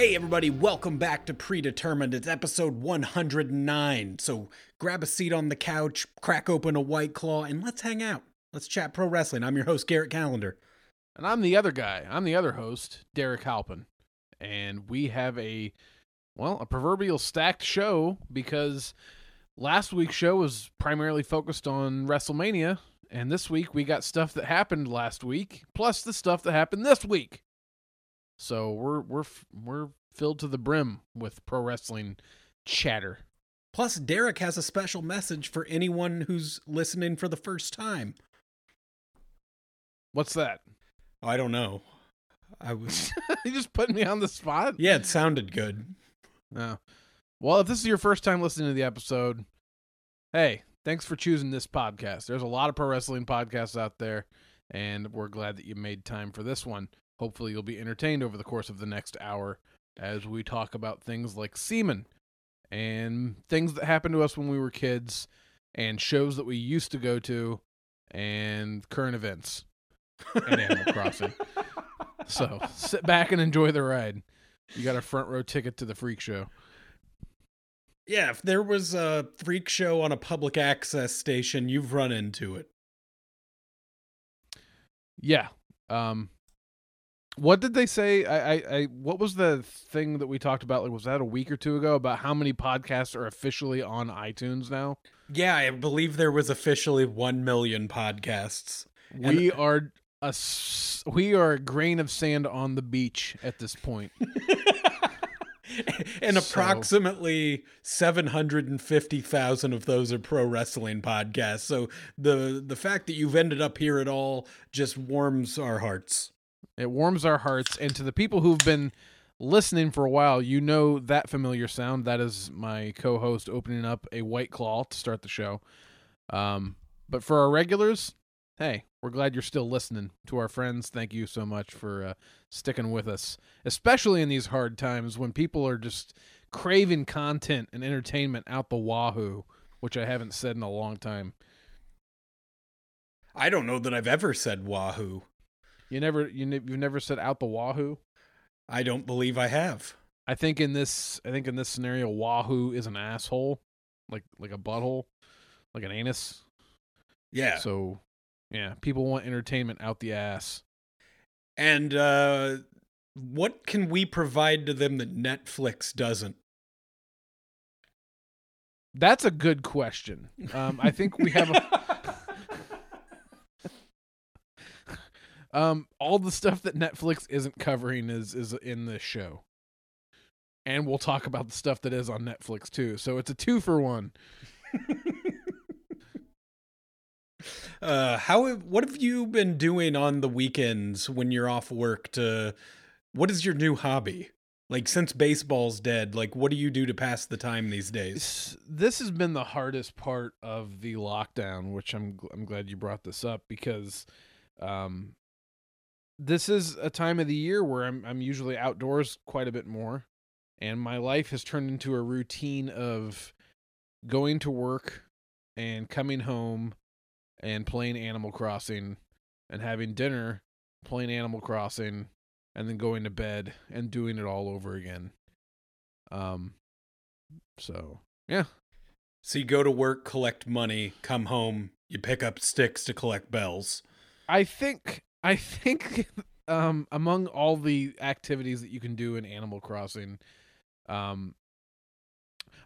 Hey, everybody, welcome back to Predetermined. It's episode 109. So grab a seat on the couch, crack open a white claw, and let's hang out. Let's chat pro wrestling. I'm your host, Garrett Calendar. And I'm the other guy. I'm the other host, Derek Halpin. And we have a, well, a proverbial stacked show because last week's show was primarily focused on WrestleMania. And this week we got stuff that happened last week, plus the stuff that happened this week. So we're we're we're filled to the brim with pro wrestling chatter. Plus, Derek has a special message for anyone who's listening for the first time. What's that? I don't know. I was. you just put me on the spot. yeah, it sounded good. No. Well, if this is your first time listening to the episode, hey, thanks for choosing this podcast. There's a lot of pro wrestling podcasts out there, and we're glad that you made time for this one. Hopefully, you'll be entertained over the course of the next hour as we talk about things like semen and things that happened to us when we were kids and shows that we used to go to and current events and Animal Crossing. So sit back and enjoy the ride. You got a front row ticket to the freak show. Yeah, if there was a freak show on a public access station, you've run into it. Yeah. Um what did they say? I, I, I what was the thing that we talked about? Like was that a week or two ago about how many podcasts are officially on iTunes now? Yeah, I believe there was officially 1 million podcasts. We are a we are a grain of sand on the beach at this point. and So- approximately 750,000 of those are pro wrestling podcasts. So the the fact that you've ended up here at all just warms our hearts. It warms our hearts. And to the people who've been listening for a while, you know that familiar sound. That is my co host opening up a White Claw to start the show. Um, but for our regulars, hey, we're glad you're still listening. To our friends, thank you so much for uh, sticking with us, especially in these hard times when people are just craving content and entertainment out the wahoo, which I haven't said in a long time. I don't know that I've ever said wahoo. You never, you ne- you've never said out the wahoo. I don't believe I have. I think in this I think in this scenario Wahoo is an asshole. Like like a butthole. Like an anus. Yeah. So yeah, people want entertainment out the ass. And uh what can we provide to them that Netflix doesn't? That's a good question. Um I think we have a, um all the stuff that Netflix isn't covering is is in this show. And we'll talk about the stuff that is on Netflix too. So it's a two for one. uh how what have you been doing on the weekends when you're off work to what is your new hobby? Like since baseball's dead, like what do you do to pass the time these days? This, this has been the hardest part of the lockdown, which I'm I'm glad you brought this up because um this is a time of the year where I'm I'm usually outdoors quite a bit more and my life has turned into a routine of going to work and coming home and playing Animal Crossing and having dinner, playing Animal Crossing and then going to bed and doing it all over again. Um so, yeah. So you go to work, collect money, come home, you pick up sticks to collect bells. I think I think um among all the activities that you can do in Animal Crossing, um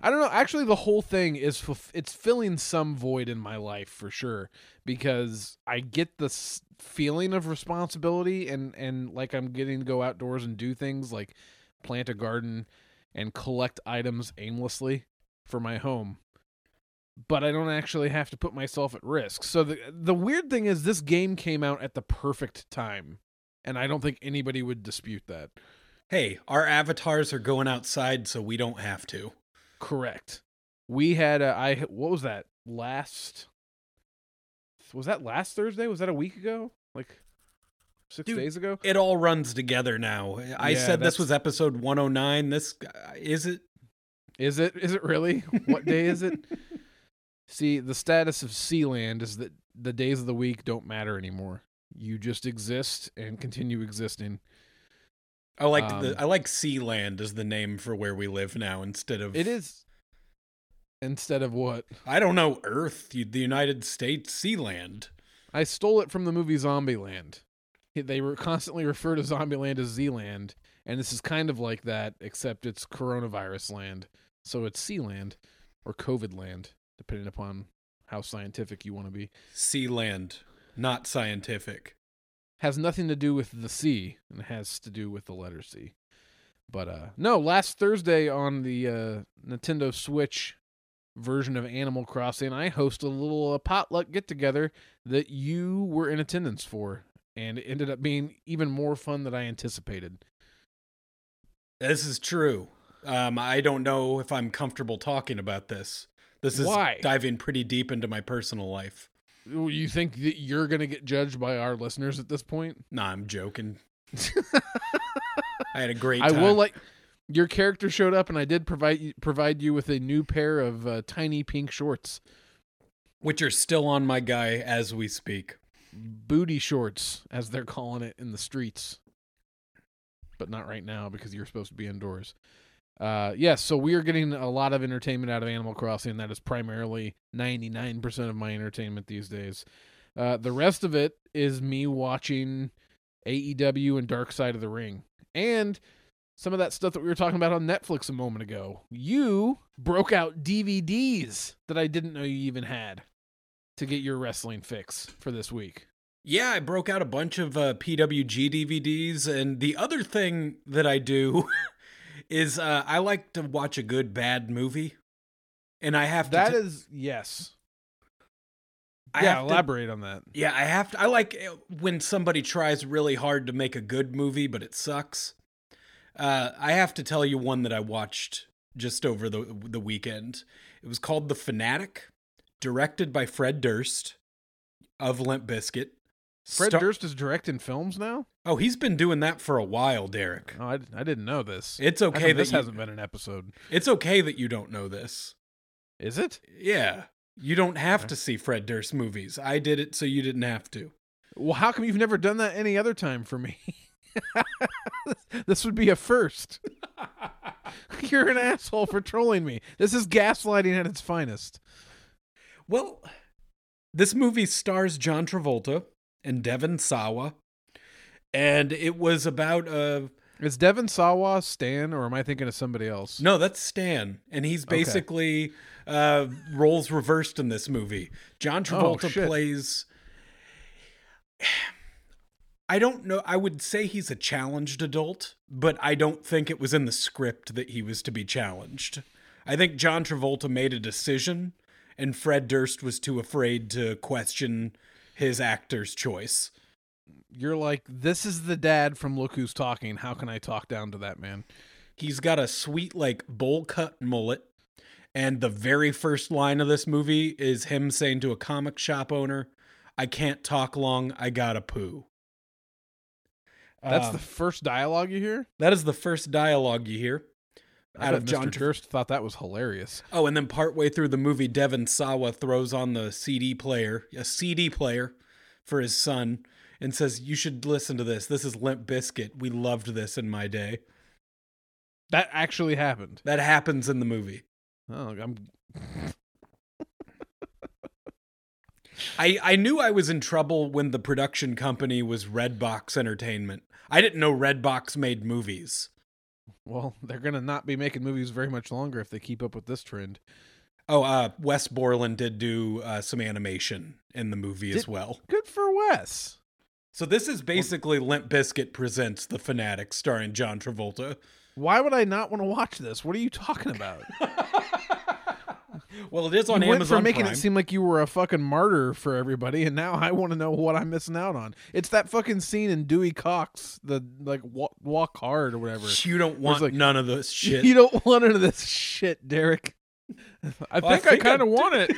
I don't know, actually the whole thing is fulf- it's filling some void in my life for sure because I get this feeling of responsibility and and like I'm getting to go outdoors and do things like plant a garden and collect items aimlessly for my home but I don't actually have to put myself at risk. So the the weird thing is this game came out at the perfect time, and I don't think anybody would dispute that. Hey, our avatars are going outside so we don't have to. Correct. We had a I what was that last? Was that last Thursday? Was that a week ago? Like six Dude, days ago? It all runs together now. I Yeah, said this was episode 109. This uh, is it Is it? Is it really? What day is it? See, the status of Sealand is that the days of the week don't matter anymore. You just exist and continue existing. I like Um, the I like Sealand as the name for where we live now instead of It is instead of what I don't know Earth, the United States, Sealand. I stole it from the movie Zombieland. They were constantly refer to Zombieland as Zealand, and this is kind of like that, except it's coronavirus land. So it's Sealand or COVID land, depending upon how scientific you want to be. Sea land, not scientific. Has nothing to do with the sea, and has to do with the letter C. But uh no, last Thursday on the uh Nintendo Switch version of Animal Crossing, I hosted a little uh, potluck get together that you were in attendance for, and it ended up being even more fun than I anticipated. This is true. Um, I don't know if I'm comfortable talking about this. This is Why? diving pretty deep into my personal life. You think that you're going to get judged by our listeners at this point? Nah, I'm joking. I had a great I will like your character showed up and I did provide provide you with a new pair of uh, tiny pink shorts. which are still on my guy as we speak. booty shorts, as they're calling it in the streets. But not right now because you're supposed to be indoors. Uh, yes, so we are getting a lot of entertainment out of Animal Crossing. That is primarily 99% of my entertainment these days. Uh, the rest of it is me watching AEW and Dark Side of the Ring. And some of that stuff that we were talking about on Netflix a moment ago. You broke out DVDs that I didn't know you even had to get your wrestling fix for this week. Yeah, I broke out a bunch of uh, PWG DVDs, and the other thing that I do is uh, I like to watch a good bad movie, and I have to. That t- is yes. I yeah, have to- elaborate on that. yeah, I have to. I like when somebody tries really hard to make a good movie, but it sucks. Uh, I have to tell you one that I watched just over the the weekend. It was called The Fanatic, directed by Fred Durst of Limp Bizkit. Fred Star- Durst is directing films now. Oh, he's been doing that for a while, Derek. Oh, I, I didn't know this. It's okay that this you, hasn't been an episode. it's okay that you don't know this. Is it? Yeah, you don't have to see Fred Durst movies. I did it so you didn't have to. Well, how come you've never done that any other time for me? this would be a first. You're an asshole for trolling me. This is gaslighting at its finest. Well, this movie stars John Travolta and Devon Sawa, and it was about uh Is Devon Sawa Stan, or am I thinking of somebody else? no, that's Stan, and he's Okay. basically uh roles reversed in this movie. John Travolta Oh, plays. I don't know. I would say he's a challenged adult, but I don't think it was in the script that he was to be challenged. I think John Travolta made a decision, and Fred Durst was too afraid to question his actor's choice. You're like, this is the dad from Look Who's Talking. How can I talk down to that man? He's got a sweet, like, bowl cut mullet. And the very first line of this movie is him saying to a comic shop owner, I can't talk long, I gotta poo. That's Um, the first dialogue you hear. that is the first dialogue you hear I out of John Mr. Durst thought that was hilarious. Oh, and then partway through the movie, Devon Sawa throws on the CD player, a CD player for his son, and says, You should listen to this. This is Limp Bizkit. We loved this in my day. That actually happened. That happens in the movie. Oh, I'm I, I knew I was in trouble when the production company was Redbox Entertainment. I didn't know Redbox made movies. Well. They're gonna not be making movies very much longer if they keep up with this trend. Oh, uh, Wes Borland did do uh, some animation in the movie as well. Good for Wes. So this is basically Limp Bizkit presents The Fanatic, starring John Travolta. Why would I not want to watch this? What are you talking about? well, it is on you went from making Prime. it seem like you were a fucking martyr for everybody, and now I want to know what I'm missing out on. It's that fucking scene in Dewey Cox, the like walk, walk hard or whatever. you don't want like- none of this shit. You don't want none of this shit, Derek. I Well, think I, I kind of want it.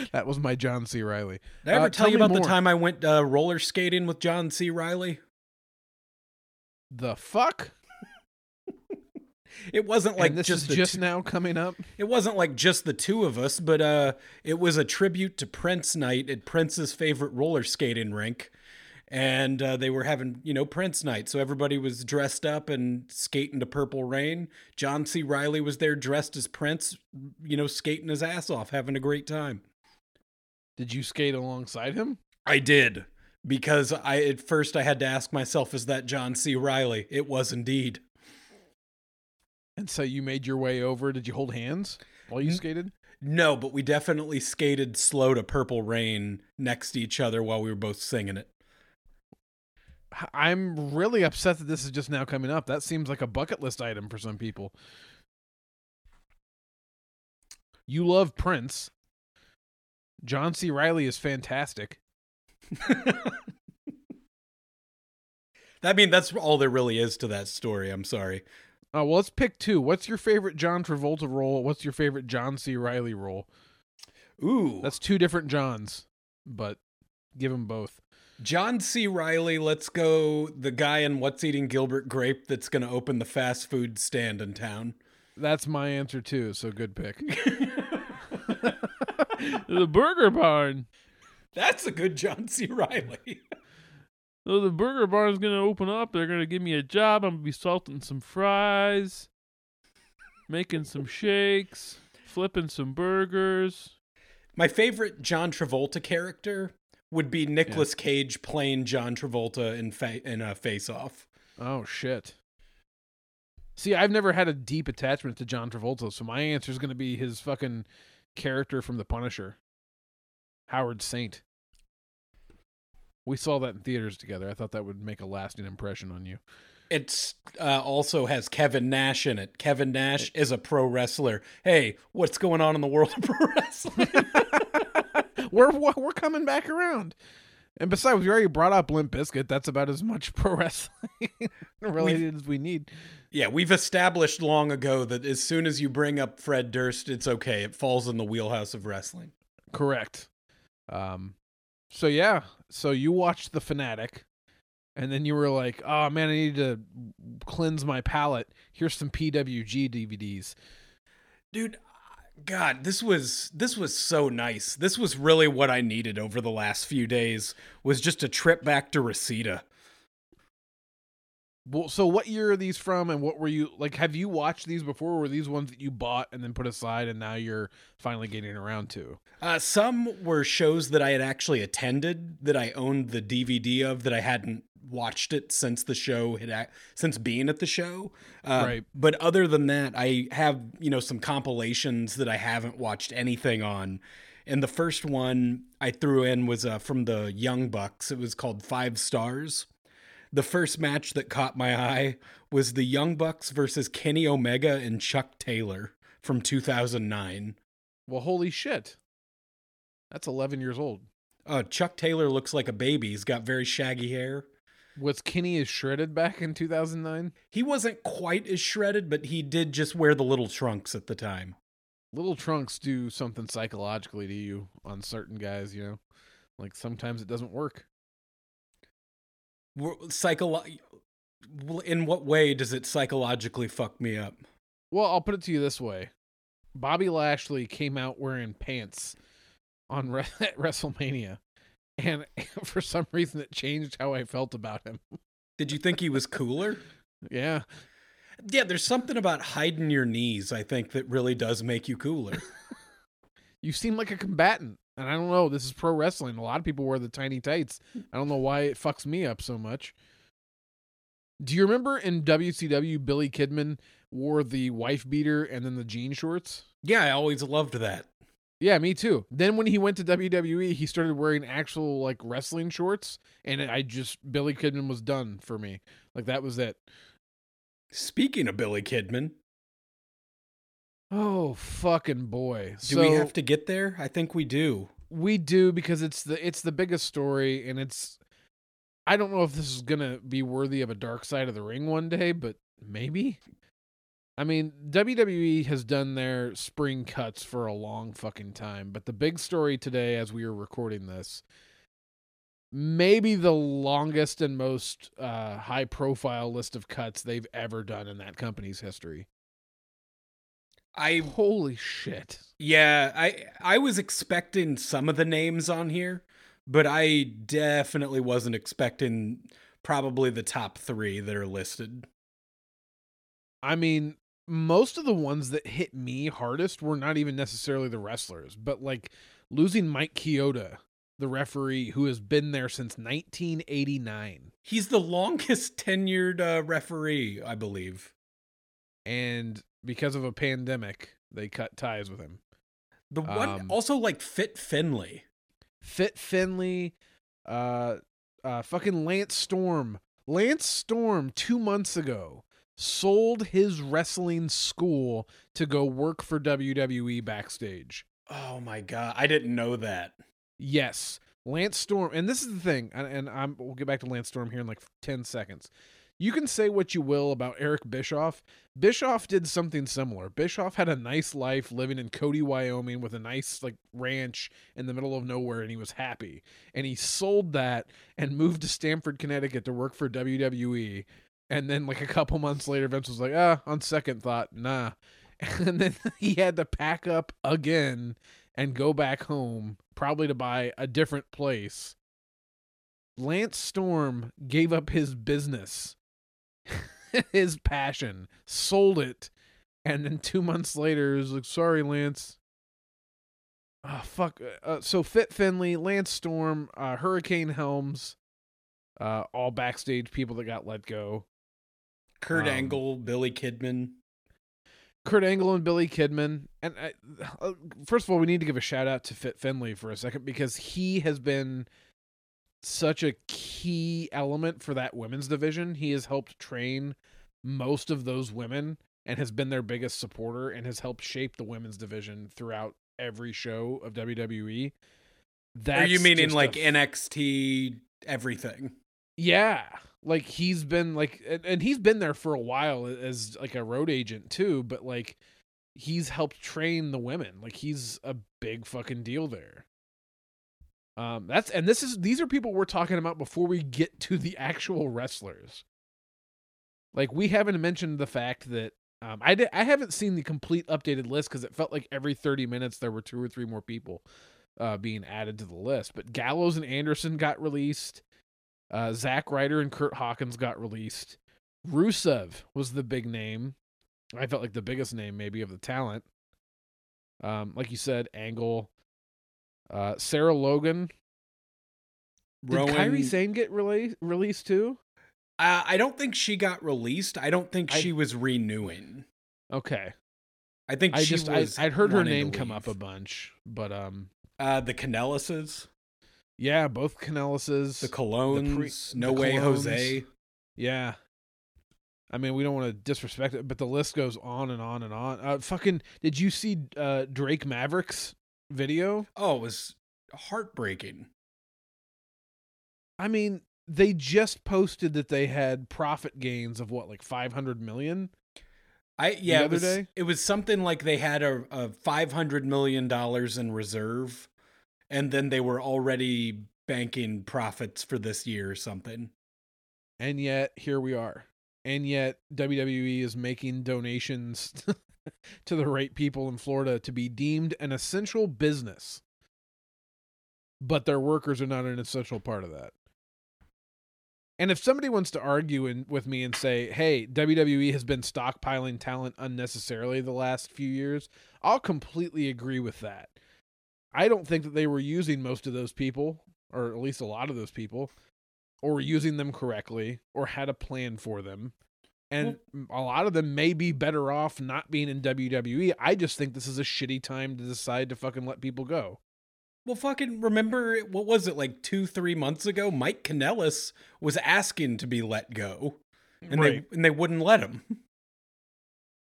that was my John C. Reilly. Did I ever Uh, tell, you me about the time I went uh, roller skating with John C. Reilly? The fuck? It wasn't like just is just two- now coming up. it wasn't like just the two of us, but uh, it was a tribute to Prince night at Prince's favorite roller skating rink, and uh, they were having you know Prince night, so everybody was dressed up and skating to Purple Rain. John C. Reilly was there dressed as Prince, you know, skating his ass off, having a great time. Did you skate alongside him? I did because I at first I had to ask myself, is that John C. Reilly? It was indeed. And so you made your way over. Did you hold hands while you N- skated? No, but we definitely skated slow to Purple Rain next to each other while we were both singing it. I'm really upset that this is just now coming up. That seems like a bucket list item for some people. You love Prince. John C. Reilly is fantastic. I mean, that's all there really is to that story. I'm sorry. Oh, well, let's pick two. What's your favorite John Travolta role? What's your favorite John C. Reilly role? Ooh, That's two different Johns, but give them both. John C. Reilly. Let's go. The guy in What's Eating Gilbert Grape that's going to open the fast food stand in town. That's my answer too. So good pick. the Burger Barn. That's a good John C. Reilly. So the Burger Barn's gonna open up. They're gonna give me a job. I'm gonna be salting some fries, making some shakes, flipping some burgers. My favorite John Travolta character would be Nicolas Cage playing John Travolta in fa- in a Face Off. Oh shit. See, I've never had a deep attachment to John Travolta, so my answer is gonna be his fucking character from The Punisher, Howard Saint. We saw that in theaters together. I thought that would make a lasting impression on you. It's uh, also has Kevin Nash in it. Kevin Nash is a pro wrestler. Hey, what's going on in the world of pro wrestling? we're we're coming back around. And besides, we already brought up Limp Bizkit. That's about as much pro wrestling related as we need. yeah, we've established long ago that as soon as you bring up Fred Durst, it's okay. It falls in the wheelhouse of wrestling. Correct. Um, so yeah, so you watched The Fanatic, and then you were like, "Oh man, I need to cleanse my palate. Here's some PWG DVDs." Dude, God, this was this was so nice. This was really what I needed over the last few days was just a trip back to Reseda. Well, so what year are these from, and what were you like? Have you watched these before? Or were these ones that you bought and then put aside, and now you're finally getting around to? Uh, some were shows that I had actually attended that I owned the DVD of that I hadn't watched it since the show had since being at the show. Uh, Right. But other than that, I have you know some compilations that I haven't watched anything on. And the first one I threw in was uh, from the Young Bucks. It was called Five Stars. The first match that caught my eye was the Young Bucks versus Kenny Omega and Chuck Taylor from 2009. Well, holy shit, that's 11 years old. Uh, Chuck Taylor looks like a baby. He's got very shaggy hair. Was Kenny as shredded back in 2009? He wasn't quite as shredded, but he did just wear the little trunks at the time. Little trunks do something psychologically to you on certain guys, you know? Like sometimes it doesn't work. Psycholo- in what way does it psychologically fuck me up? Well, I'll put it to you this way Bobby Lashley came out wearing pants on Re- at WrestleMania. And for some reason, it changed how I felt about him. Did you think he was cooler? Yeah. Yeah, there's something about hiding your knees, I think, that really does make you cooler. You seem like a combatant. And I don't know. This is pro wrestling. A lot of people wear the tiny tights. I don't know why it fucks me up so much. Do you remember in WCW, Billy Kidman wore the wife beater and then the jean shorts? yeah, I always loved that. Yeah, me too. Then when he went to WWE, he started wearing actual like wrestling shorts, and I just Billy Kidman was done for me. Like that was it. Speaking of Billy Kidman, Oh fucking boy! do so we have to get there? I think we do. we do because it's the it's the biggest story, and it's. I don't know if this is gonna be worthy of a dark side of the ring one day, but maybe. I mean, WWE has done their spring cuts for a long fucking time, but the big story today, as we are recording this, maybe the longest and most uh, high profile list of cuts they've ever done in that company's history. I Holy shit. yeah, I I was expecting some of the names on here, but I definitely wasn't expecting probably the top three that are listed. I mean, most of the ones that hit me hardest were not even necessarily the wrestlers, but like losing Mike Chioda, the referee who has been there since 1989. He's the longest tenured uh, referee, I believe. And because of a pandemic, they cut ties with him. The one Um, also like Fit Finlay. Fit Finlay, uh, uh, fucking Lance Storm. Lance Storm, two months ago, sold his wrestling school to go work for WWE backstage. Oh my god, I didn't know that. Yes, Lance Storm, and this is the thing, and, and I'm we'll get back to Lance Storm here in like ten seconds. You can say what you will about Eric Bischoff. Bischoff did something similar. Bischoff had a nice life living in Cody, Wyoming, with a nice like ranch in the middle of nowhere, and he was happy. And he sold that and moved to Stamford, Connecticut, to work for WWE. And then like a couple months later, Vince was like, "Ah, on second thought, nah." And then he had to pack up again and go back home, probably to buy a different place. Lance Storm gave up his business, his passion, sold it, and then two months later, he was like, "Sorry, Lance." Oh fuck! Uh, so Fit Finlay, Lance Storm, uh, Hurricane Helms, uh, all backstage people that got let go. Kurt Um, Angle, Billy Kidman. Kurt Angle and Billy Kidman. And I, uh, first of all, we need to give a shout out to Fit Finlay for a second because he has been such a key element for that women's division. He has helped train most of those women and has been their biggest supporter and has helped shape the women's division throughout every show of WWE. That's Are you meaning just a like NXT everything? yeah, like he's been like, and he's been there for a while as like a road agent too. But like, he's helped train the women. Like he's a big fucking deal there. Um, that's and this is these are people we're talking about before we get to the actual wrestlers. Like we haven't mentioned the fact that um, I did, I haven't seen the complete updated list because it felt like every thirty minutes there were two or three more people uh, being added to the list. But Gallows and Anderson got released. Uh, Zack Ryder and Kurt Hawkins got released. Rusev was the big name. I felt like the biggest name maybe of the talent. Um, like you said, Angle, uh, Sarah Logan. Did Rowan, Kairi Sane get released released too? uh, I don't think she got released. I don't think I- she was renewing. Okay, I think I she just I, I'd heard her name come up a bunch, but um, Uh, the Kanellises, yeah, both Kanellises. the Colognes, No the Way Colognes. Jose. Yeah. I mean, we don't want to disrespect it, but the list goes on and on and on. Uh, fucking, did you see uh, Drake Maverick's video? Oh, it was heartbreaking. I mean, they just posted that they had profit gains of what, like 500 million? I yeah, it other was, day? it was something like they had a, a five hundred million dollars in reserve, and then they were already banking profits for this year or something. And yet, here we are. And yet, WWE is making donations to the right people in Florida to be deemed an essential business. But their workers are not an essential part of that. And if somebody wants to argue in, with me and say, hey, WWE has been stockpiling talent unnecessarily the last few years, I'll completely agree with that. I don't think that they were using most of those people, or at least a lot of those people, or using them correctly, or had a plan for them. And a lot of them may be better off not being in WWE. I just think this is a shitty time to decide to fucking let people go. Well, fucking remember what was it like two, three months ago? Mike Kanellis was asking to be let go, and they and they wouldn't let him.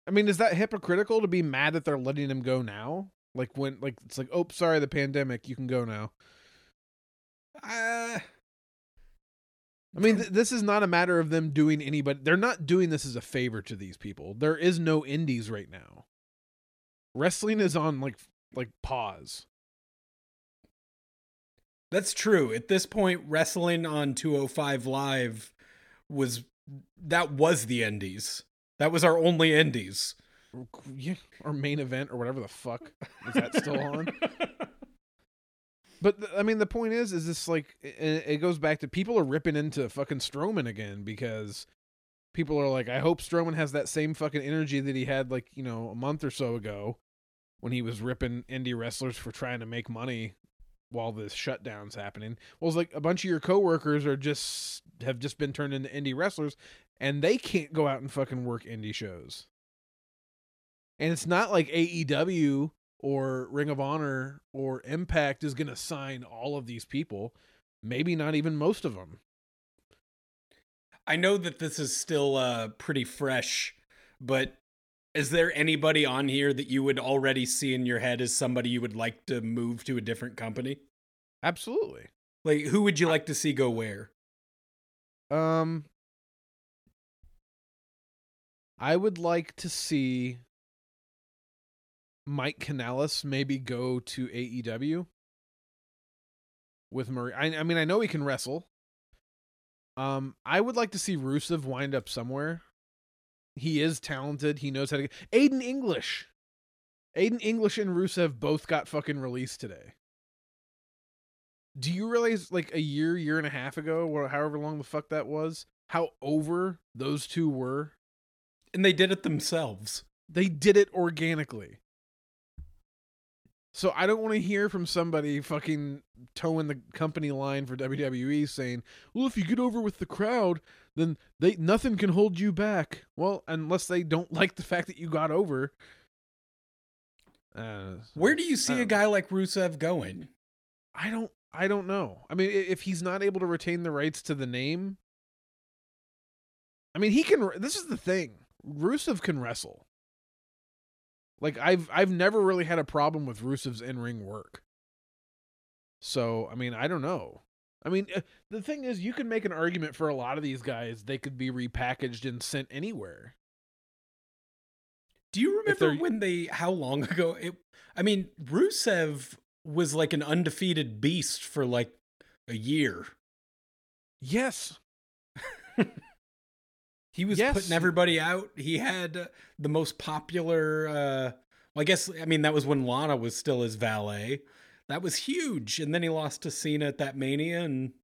I mean, is that hypocritical to be mad that they're letting him go now? Like when, like it's like, oh, sorry, the pandemic, you can go now. Uh, I mean, th- this is not a matter of them doing anybody. They're not doing this as a favor to these people. There is no indies right now. Wrestling is on like like pause. that's true. At this point, wrestling on 205 Live was that was the Indies. That was our only Indies. Yeah, or main event or whatever the fuck is that still on? But th- I mean, the point is, is this like it, it goes back to people are ripping into fucking Strowman again because people are like, I hope Strowman has that same fucking energy that he had like you know a month or so ago when he was ripping indie wrestlers for trying to make money while this shutdown's happening. Well, it's like a bunch of your coworkers are just have just been turned into indie wrestlers, and they can't go out and fucking work indie shows. And it's not like AEW or Ring of Honor or Impact is going to sign all of these people. Maybe not even most of them. I know that this is still uh, pretty fresh, but is there anybody on here that you would already see in your head as somebody you would like to move to a different company? Absolutely. Like, who would you like to see go where? Um, I would like to see Mike Kanellis maybe go to AEW with Marie. I, I mean, I know he can wrestle. Um, I would like to see Rusev wind up somewhere. He is talented. He knows how to. Get... Aiden English, Aiden English and Rusev both got fucking released today. Do you realize, like a year, year and a half ago, or however long the fuck that was, how over those two were? And they did it themselves. They did it organically. So I don't want to hear from somebody fucking toeing the company line for WWE saying, "Well, if you get over with the crowd, then they nothing can hold you back." Well, unless they don't like the fact that you got over. Uh, Where do you see a guy like Rusev going? I don't I don't know. I mean, if he's not able to retain the rights to the name, I mean, he can. This is the thing. Rusev can wrestle. Like I've I've never really had a problem with Rusev's in ring work. So I mean, I don't know. I mean, uh, the thing is, you can make an argument for a lot of these guys. They could be repackaged and sent anywhere. Do you remember when they, how long ago? It, I mean, Rusev was like an undefeated beast for like a year. Yes, He was Yes. putting everybody out. He had the most popular. Uh, well, I guess I mean that was when Lana was still his valet. That was huge, and then he lost to Cena at that Mania, and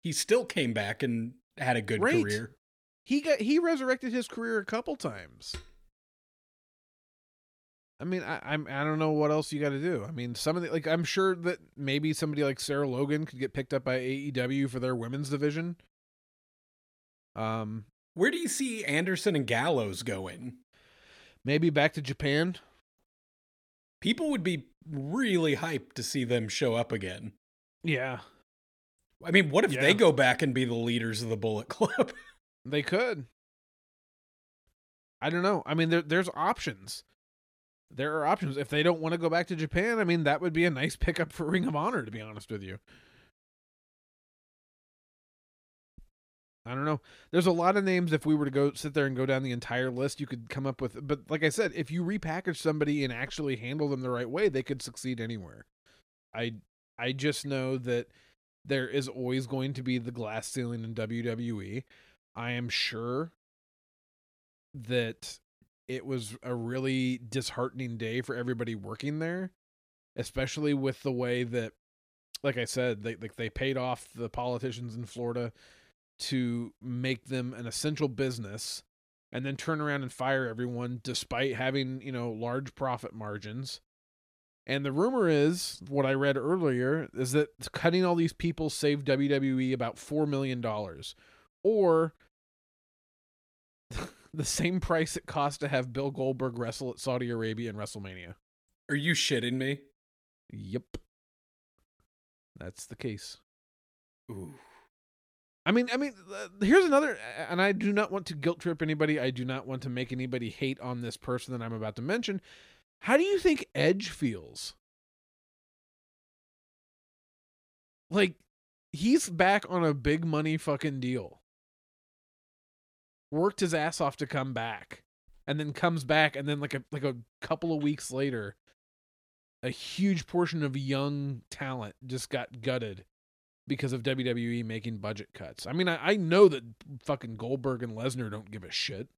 he still came back and had a good Right. career. he got he resurrected his career a couple times. I mean, I, I'm I don't know what else you got to do. I mean, some of the like I'm sure that maybe somebody like Sarah Logan could get picked up by AEW for their women's division. Um, Where do you see Anderson and Gallows going? maybe back to Japan. People would be really hyped to see them show up again. Yeah, I mean, what if Yeah. they go back and be the leaders of the Bullet Club? they could. I don't know. I mean, there there's options. There are options. If they don't want to go back to Japan, I mean, that would be a nice pickup for Ring of Honor. To be honest with you. I don't know. There's a lot of names. If we were to go sit there and go down the entire list, you could come up with. But like I said, if you repackage somebody and actually handle them the right way, they could succeed anywhere. I I just know that there is always going to be the glass ceiling in WWE. I am sure that it was a really disheartening day for everybody working there, especially with the way that, like I said, they like they paid off the politicians in Florida to make them an essential business and then turn around and fire everyone despite having, you know, large profit margins. And the rumor is, what I read earlier, is that cutting all these people saved WWE about $4 million. Or the same price it cost to have Bill Goldberg wrestle at Saudi Arabia in WrestleMania. Are you shitting me? Yep. That's the case. Ooh. I mean, I mean, uh, here's another, and I do not want to guilt trip anybody. I do not want to make anybody hate on this person that I'm about to mention. How do you think Edge feels? Like, he's back on a big money fucking deal. Worked his ass off to come back, and then comes back, and then like a like a couple of weeks later, a huge portion of young talent just got gutted because of WWE making budget cuts. I mean, I, I know that fucking Goldberg and Lesnar don't give a shit.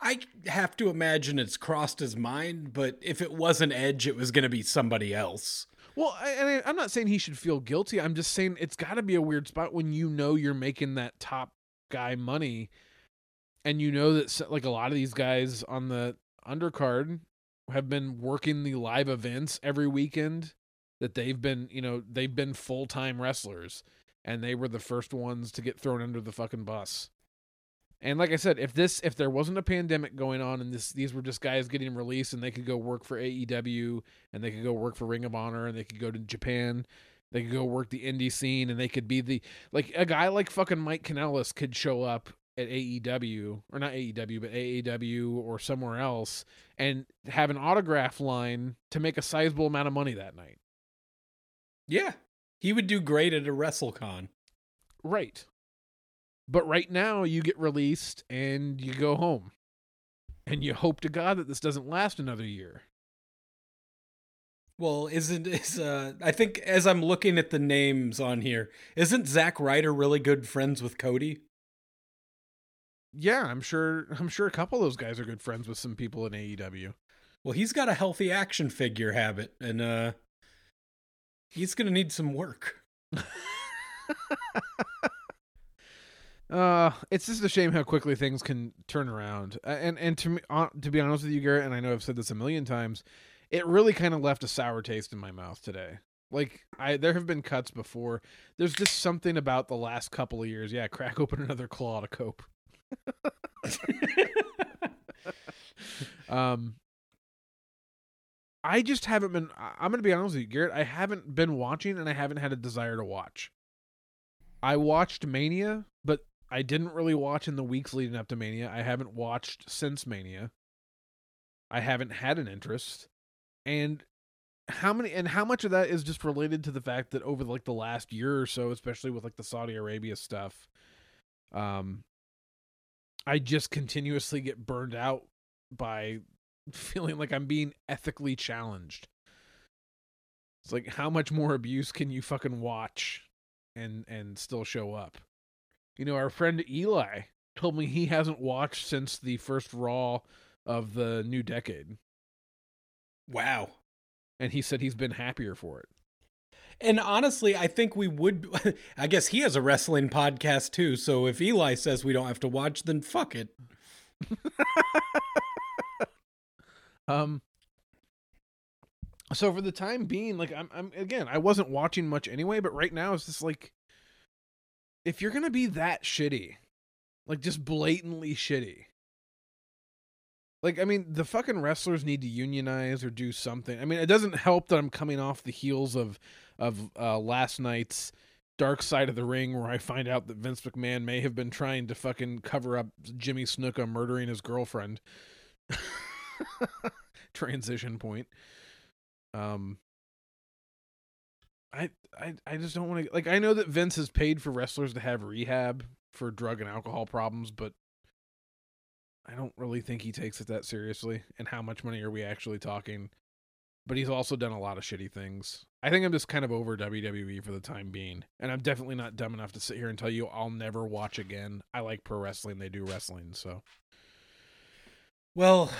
I have to imagine it's crossed his mind, but if it wasn't Edge, it was going to be somebody else. Well, I, and I, I'm not saying he should feel guilty. I'm just saying it's got to be a weird spot when you know you're making that top guy money, and you know that like a lot of these guys on the undercard have been working the live events every weekend. That they've been, you know, they've been full time wrestlers, and they were the first ones to get thrown under the fucking bus. And like I said, if this if there wasn't a pandemic going on and this these were just guys getting released and they could go work for AEW and they could go work for Ring of Honor and they could go to Japan, they could go work the indie scene and they could be the like a guy like fucking Mike Kanellis could show up at AEW or not AEW but AAW or somewhere else and have an autograph line to make a sizable amount of money that night. Yeah. He would do great at a WrestleCon. Right. But right now you get released and you go home. And you hope to God that this doesn't last another year. Well, isn't is uh I think as I'm looking at the names on here, isn't Zack Ryder really good friends with Cody? Yeah, I'm sure I'm sure a couple of those guys are good friends with some people in AEW. Well, he's got a healthy action figure habit and uh he's going to need some work. Uh, it's just a shame how quickly things can turn around. Uh, And and to me, uh, to be honest with you, Garrett, and I know I've said this a million times, it really kind of left a sour taste in my mouth today. Like I, there have been cuts before. There's just something about the last couple of years. Yeah, crack open another claw to cope. Um, I just haven't been. I'm going to be honest with you, Garrett. I haven't been watching, and I haven't had a desire to watch. I watched Mania, but I didn't really watch in the weeks leading up to Mania. I haven't watched since Mania. I haven't had an interest, and how many and how much of that is just related to the fact that over like the last year or so, especially with like the Saudi Arabia stuff, um, I just continuously get burned out by feeling like I'm being ethically challenged. It's like how much more abuse can you fucking watch and and still show up? You know, our friend Eli told me he hasn't watched since the first Raw of the new decade, Wow. and he said he's been happier for it. And honestly, I think we would I guess he has a wrestling podcast too, so if Eli says we don't have to watch, then fuck it. Um so for the time being, like I'm I'm again, I wasn't watching much anyway, but right now it's just like if you're gonna be that shitty, like just blatantly shitty. Like I mean, the fucking wrestlers need to unionize or do something. I mean, it doesn't help that I'm coming off the heels of of uh last night's Dark Side of the Ring where I find out that Vince McMahon may have been trying to fucking cover up Jimmy Snuka murdering his girlfriend. Transition point. Um I I I just don't want to like I know that Vince has paid for wrestlers to have rehab for drug and alcohol problems, but I don't really think he takes it that seriously. And how much money are we actually talking? But he's also done a lot of shitty things. I think I'm just kind of over WWE for the time being. And I'm definitely not dumb enough to sit here and tell you I'll never watch again. I like pro wrestling, they do wrestling, so Well,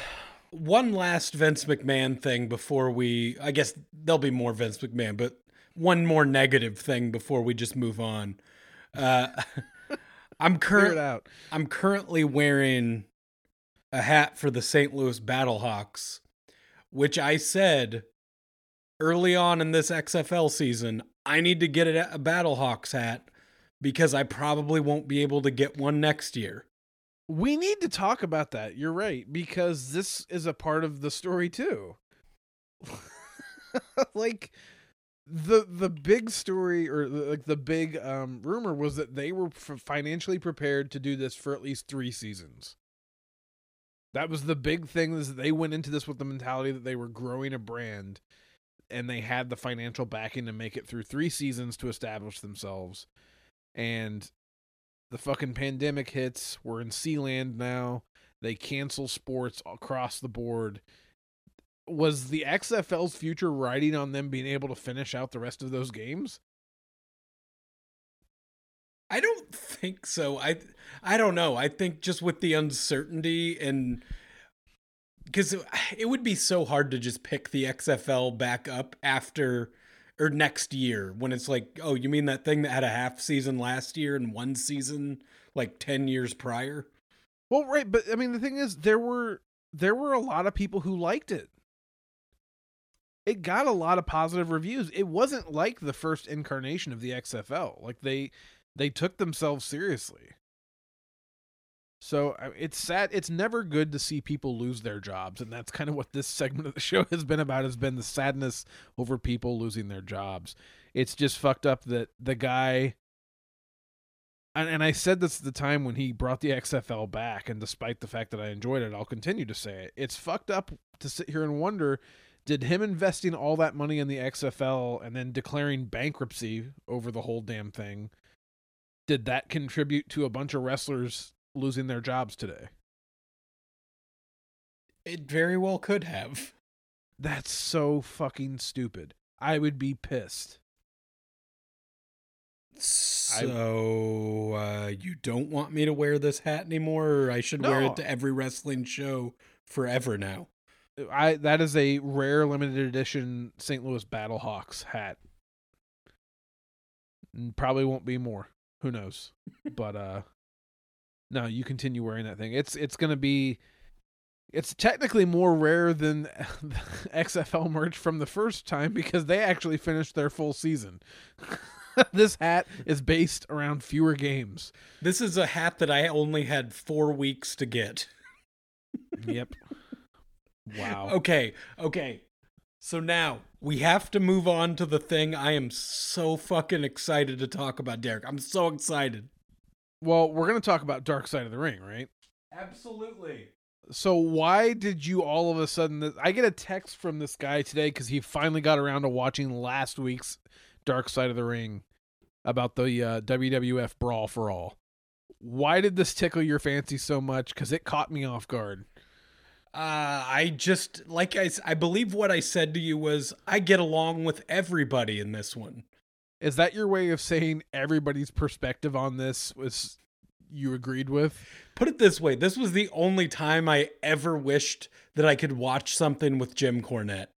one last Vince McMahon thing before we I guess there'll be more Vince McMahon, but one more negative thing before we just move on. Uh I'm current out. I'm currently wearing a hat for the St. Louis Battlehawks, which I said early on in this XFL season, I need to get a, a Battlehawks hat because I probably won't be able to get one next year. We need to talk about that. You're right because this is a part of the story too. like the the big story or like the big um rumor was that they were financially prepared to do this for at least 3 seasons. That was the big thing is they went into this with the mentality that they were growing a brand and they had the financial backing to make it through 3 seasons to establish themselves. And the fucking pandemic hits. We're in Sealand now. They cancel sports across the board. Was the XFL's future riding on them being able to finish out the rest of those games? I don't think so. I I don't know. I think just with the uncertainty and because it would be so hard to just pick the XFL back up after or next year when it's like, oh, you mean that thing that had a half season last year and one season like 10 years prior? Well, right, but I mean the thing is there were there were a lot of people who liked it. It got a lot of positive reviews. It wasn't like the first incarnation of the XFL. Like they they took themselves seriously. So it's sad. It's never good to see people lose their jobs, and that's kind of what this segment of the show has been about. Has been the sadness over people losing their jobs. It's just fucked up that the guy. And, and I said this at the time when he brought the XFL back, and despite the fact that I enjoyed it, I'll continue to say it. It's fucked up to sit here and wonder did him investing all that money in the XFL and then declaring bankruptcy over the whole damn thing did that contribute to a bunch of wrestlers losing their jobs today? It very well could have. That's so fucking stupid. I would be pissed. So uh, you don't want me to wear this hat anymore, or I should no. wear it to every wrestling show forever now? I that is a rare limited edition St. Louis Battlehawks hat. Probably won't be more. Who knows? but uh no, you continue wearing that thing. It's it's gonna be it's technically more rare than XFL merch from the first time because they actually finished their full season. this hat is based around fewer games. This is a hat that I only had four weeks to get. yep. Wow. Okay. Okay. So now we have to move on to the thing I am so fucking excited to talk about, Derek. I'm so excited. Well, we're going to talk about Dark Side of the Ring, right? Absolutely. So why did you all of a sudden I get a text from this guy today cuz he finally got around to watching last week's Dark Side of the Ring about the uh, WWF Brawl for All. Why did this tickle your fancy so much cuz it caught me off guard? Uh, I just like I I believe what I said to you was I get along with everybody in this one. Is that your way of saying everybody's perspective on this was you agreed with? Put it this way, this was the only time I ever wished that I could watch something with Jim Cornette.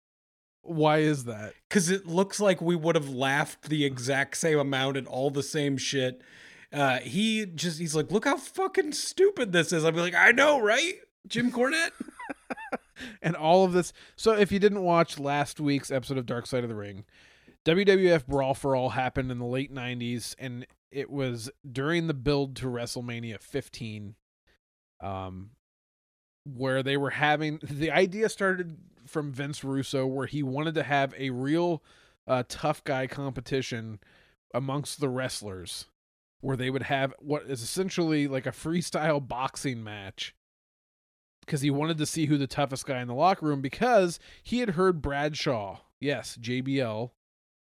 Why is that? Cuz it looks like we would have laughed the exact same amount at all the same shit. Uh, he just he's like, "Look how fucking stupid this is." I'd be like, "I know, right?" Jim Cornette. and all of this. So if you didn't watch last week's episode of Dark Side of the Ring, WWF Brawl for All happened in the late 90s and it was during the build to WrestleMania 15 um where they were having the idea started from Vince Russo where he wanted to have a real uh, tough guy competition amongst the wrestlers where they would have what is essentially like a freestyle boxing match because he wanted to see who the toughest guy in the locker room because he had heard Bradshaw, yes, JBL,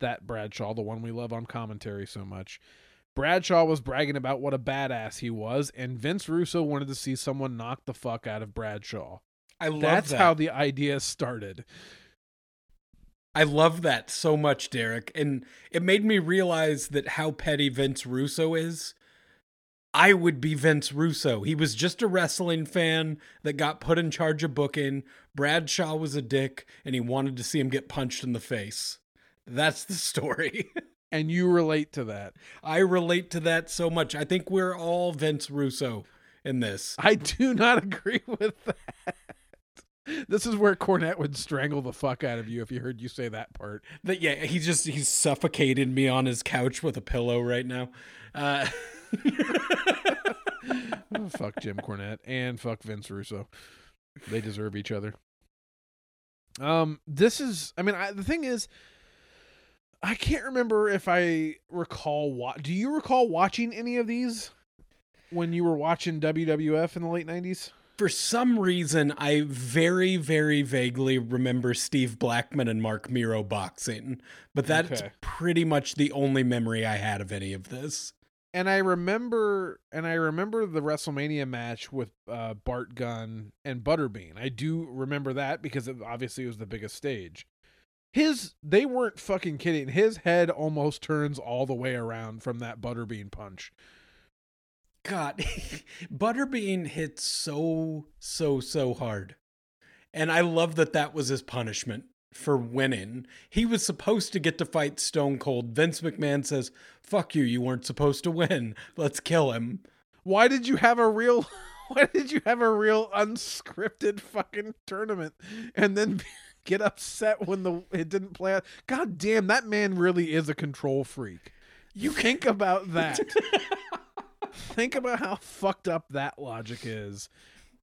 that Bradshaw, the one we love on commentary so much. Bradshaw was bragging about what a badass he was, and Vince Russo wanted to see someone knock the fuck out of Bradshaw. I love That's that. how the idea started. I love that so much, Derek. And it made me realize that how petty Vince Russo is. I would be Vince Russo. He was just a wrestling fan that got put in charge of booking. Bradshaw was a dick, and he wanted to see him get punched in the face. That's the story. and you relate to that. I relate to that so much. I think we're all Vince Russo in this. I do not agree with that. This is where Cornette would strangle the fuck out of you if you heard you say that part. That yeah, he just he's suffocated me on his couch with a pillow right now. Uh oh, fuck Jim Cornette and fuck Vince Russo. They deserve each other. Um, this is. I mean, I, the thing is, I can't remember if I recall. What do you recall watching any of these when you were watching WWF in the late nineties? For some reason, I very, very vaguely remember Steve Blackman and Marc Mero boxing, but that's okay. pretty much the only memory I had of any of this. And I remember, and I remember the WrestleMania match with uh, Bart Gunn and Butterbean. I do remember that because it obviously was the biggest stage. His they weren't fucking kidding. His head almost turns all the way around from that butterbean punch. God, Butterbean hit so, so, so hard. And I love that that was his punishment for winning. He was supposed to get to fight Stone Cold. Vince McMahon says, Fuck you, you weren't supposed to win. Let's kill him. Why did you have a real why did you have a real unscripted fucking tournament and then get upset when the it didn't play out? God damn, that man really is a control freak. You think about that. think about how fucked up that logic is.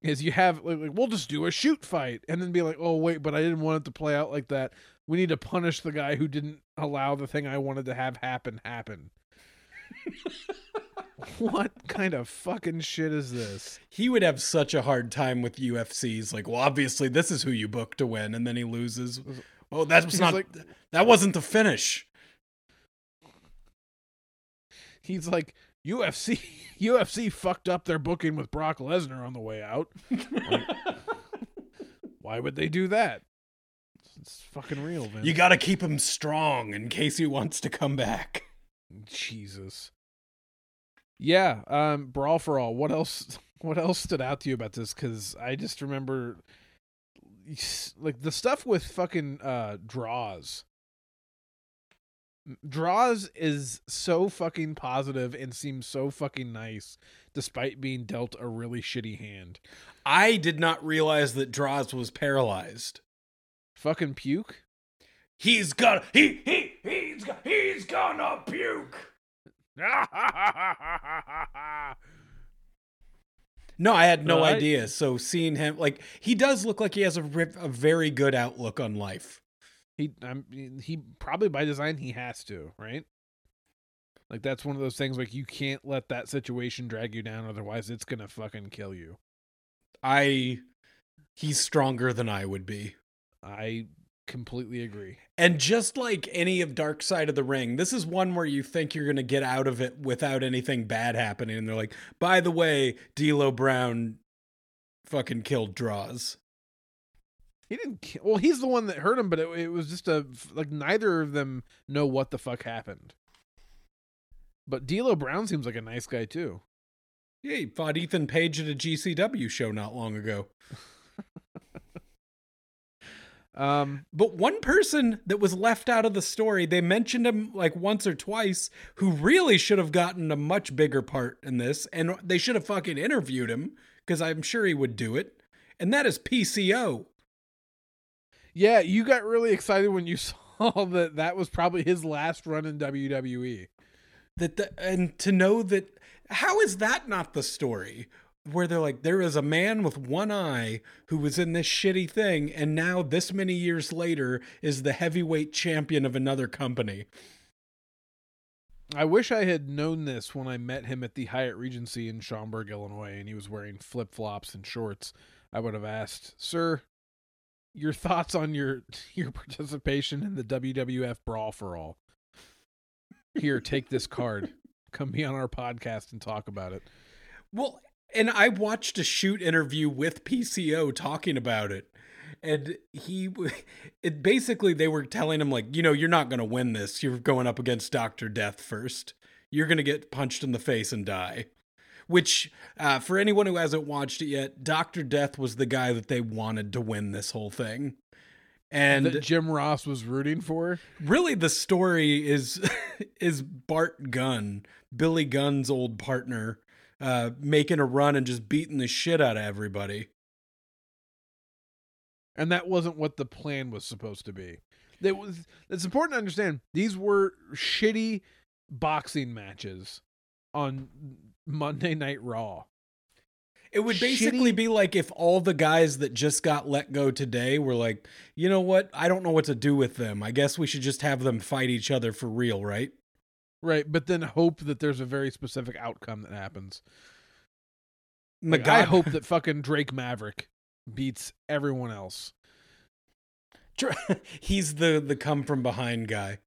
Is you have like, like, we'll just do a shoot fight and then be like, oh wait, but I didn't want it to play out like that. We need to punish the guy who didn't allow the thing I wanted to have happen happen. what kind of fucking shit is this? He would have such a hard time with UFC's like, well, obviously this is who you book to win, and then he loses. Oh, that's He's not like- that wasn't the finish. He's like UFC UFC fucked up their booking with Brock Lesnar on the way out. Like, why would they do that? It's, it's fucking real, man. You gotta keep him strong in case he wants to come back. Jesus. Yeah, um, brawl for all. What else? What else stood out to you about this? Because I just remember, like the stuff with fucking uh Droz. Droz is so fucking positive and seems so fucking nice, despite being dealt a really shitty hand. I did not realize that Droz was paralyzed. Fucking puke. He's gonna he he he's he's gonna puke. No, I had no idea. So seeing him, like, he does look like he has a, a very good outlook on life. He, I'm, he probably by design he has to, right? Like that's one of those things like you can't let that situation drag you down, otherwise it's gonna fucking kill you. I, he's stronger than I would be. I completely agree. And just like any of Dark Side of the Ring, this is one where you think you're going to get out of it without anything bad happening. And they're like, by the way, D'Lo Brown fucking killed Droz. He didn't. ki- Well, he's the one that hurt him, but it, it was just a like neither of them know what the fuck happened. But D'Lo Brown seems like a nice guy too. Yeah, he fought Ethan Page at a GCW show not long ago. Um, But one person that was left out of the story, they mentioned him like once or twice, who really should have gotten a much bigger part in this, and they should have fucking interviewed him because I'm sure he would do it. And that is PCO. yeah, you got really excited when you saw that that was probably his last run in. WWE. That the, and to know that how is that not the story? Where they're like, there is a man with one eye who was in this shitty thing, and now this many years later is the heavyweight champion of another company. I wish I had known this when I met him at the Hyatt Regency in Schaumburg, Illinois, and he was wearing flip flops and shorts. I would have asked, "Sir, your thoughts on your your participation in the WWF Brawl for All? Here, take this card. Come be on our podcast and talk about it." Well, and I watched a shoot interview with PCO talking about it. And he, it basically, they were telling him, like, you know, you're not going to win this. You're going up against Dr. Death first. You're going to get punched in the face and die. Which, uh, for anyone who hasn't watched it yet, Dr. Death was the guy that they wanted to win this whole thing. And that Jim Ross was rooting for. really the story is is Bart Gunn, Billy Gunn's old partner, uh, making a run and just beating the shit out of everybody. and that wasn't what the plan was supposed to be. It was. It's important to understand these were shitty boxing matches on Monday Night Raw. It would basically Shitty- be like if all the guys that just got let go today were like, you know what? I don't know what to do with them. I guess we should just have them fight each other for real, right? Right, but then hope that there's a very specific outcome that happens. Like, I hope that fucking Drake Maverick beats everyone else, he's the the come from behind guy.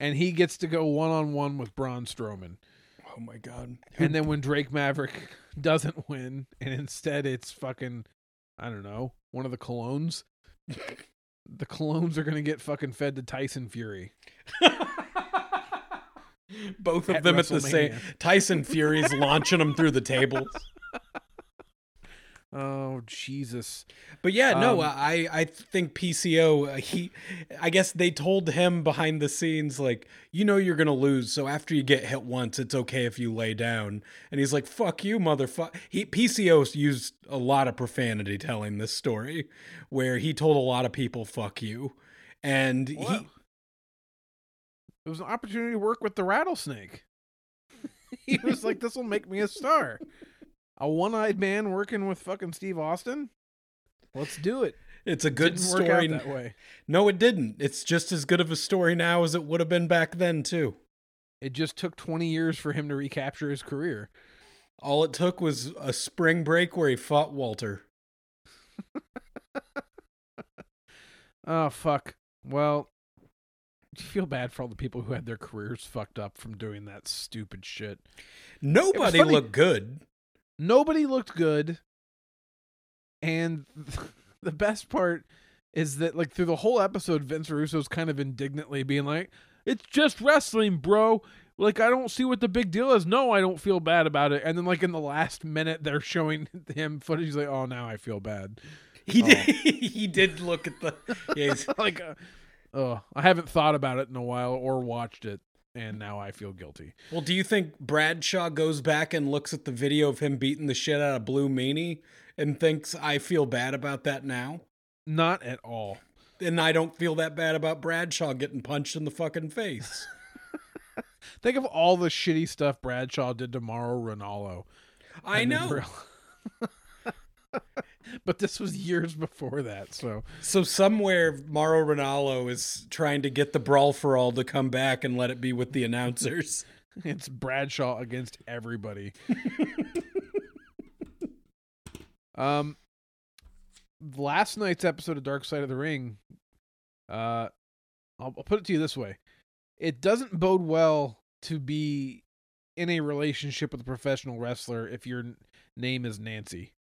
and he gets to go one on one with Braun Strowman. Oh my god. And then when Drake Maverick doesn't win, and instead it's fucking, I don't know, one of the colognes, The clones are gonna get fucking fed to Tyson Fury. Both of At them at the same. Tyson Fury's launching them through the tables. Oh Jesus! But yeah, no, Um, I I think PCO uh, he I guess they told him behind the scenes like you know you're going to lose so after you get hit once it's okay if you lay down and he's like fuck you motherfucker. He PCO used a lot of profanity telling this story where he told a lot of people fuck you and Well, he it was an opportunity to work with the rattlesnake. he was like, "This will make me a star." A one-eyed man working with fucking Steve Austin. Let's do it. it's a good story. that way. No, it didn't. It's just as good of a story now as it would have been back then too. It just took 20 years for him to recapture his career. All it took was a spring break where he fought Walter. Oh fuck. Well, feel bad for all the people who had their careers fucked up from doing that stupid shit. Nobody looked good. Nobody looked good. And the best part is that like through the whole episode Vince Russo's kind of indignantly being like, "It's just wrestling, bro." Like I don't see what the big deal is. No, I don't feel bad about it. And then like in the last minute they're showing him footage he's like, "Oh, now I feel bad." He Oh. did. he did look at the. Yeah, he's- like uh, oh, I haven't thought about it in a while or watched it and now I feel guilty. well, do you think Bradshaw goes back and looks at the video of him beating the shit out of Blue Meanie and thinks I feel bad about that now? Not at all. And I don't feel that bad about Bradshaw getting punched in the fucking face. Think of all the shitty stuff Bradshaw did to Mauro Ranallo. I know. but this was years before that, so So somewhere Mauro Ranallo is trying to get the brawl for all to come back and let it be with the announcers. it's Bradshaw against everybody. um last night's episode of Dark Side of the Ring uh I'll, I'll put it to you this way. It doesn't bode well to be in a relationship with a professional wrestler if your name is Nancy.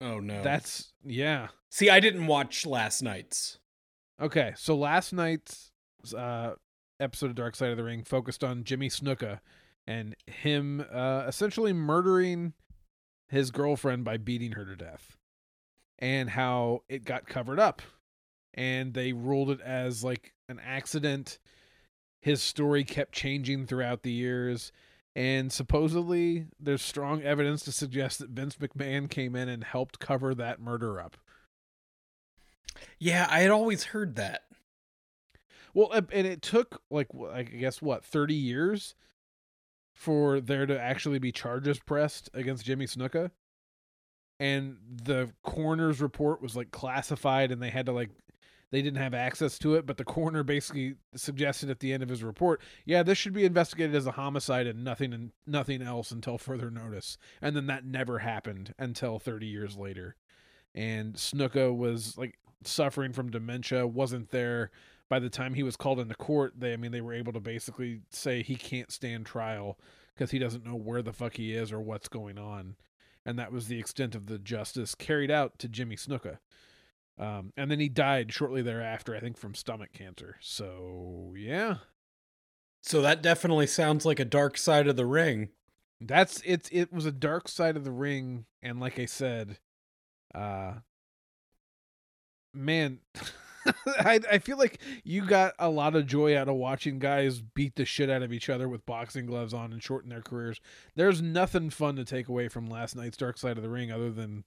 Oh no. That's yeah. See, I didn't watch last night's. Okay, so last night's uh, episode of Dark Side of the Ring focused on Jimmy Snuka and him uh, essentially murdering his girlfriend by beating her to death, and how it got covered up, and they ruled it as like an accident. His story kept changing throughout the years, and supposedly there's strong evidence to suggest that Vince McMahon came in and helped cover that murder up. Yeah, I had always heard that. Well, and it took like I guess what thirty years for there to actually be charges pressed against Jimmy Snuka, and the coroner's report was like classified, and they had to like they didn't have access to it. But the coroner basically suggested at the end of his report, yeah, this should be investigated as a homicide and nothing and nothing else until further notice. And then that never happened until thirty years later, and Snuka was like suffering from dementia, wasn't there by the time he was called into court, they I mean they were able to basically say he can't stand trial because he doesn't know where the fuck he is or what's going on. And that was the extent of the justice carried out to Jimmy Snuka. Um, and then he died shortly thereafter, I think, from stomach cancer. So yeah, So that definitely sounds like a dark side of the ring. that's it's it was a dark side of the ring, and like I said, uh, man, I I feel like you got a lot of joy out of watching guys beat the shit out of each other with boxing gloves on and shorten their careers. There's nothing fun to take away from last night's Dark Side of the Ring other than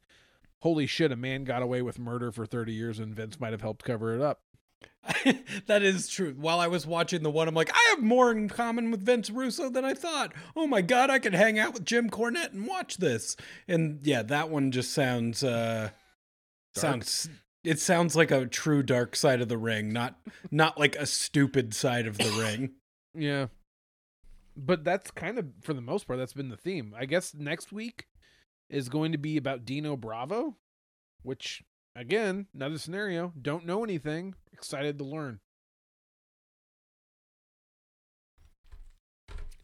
holy shit, a man got away with murder for 30 years and Vince might have helped cover it up. that is true. While I was watching the one, I'm like, I have more in common with Vince Russo than I thought. Oh my god, I could hang out with Jim Cornette and watch this. And yeah, that one just sounds uh sounds it sounds like a true dark side of the ring, not not like a stupid side of the ring. Yeah. But that's kind of for the most part that's been the theme. I guess next week is going to be about Dino Bravo, which again, another scenario, don't know anything, excited to learn.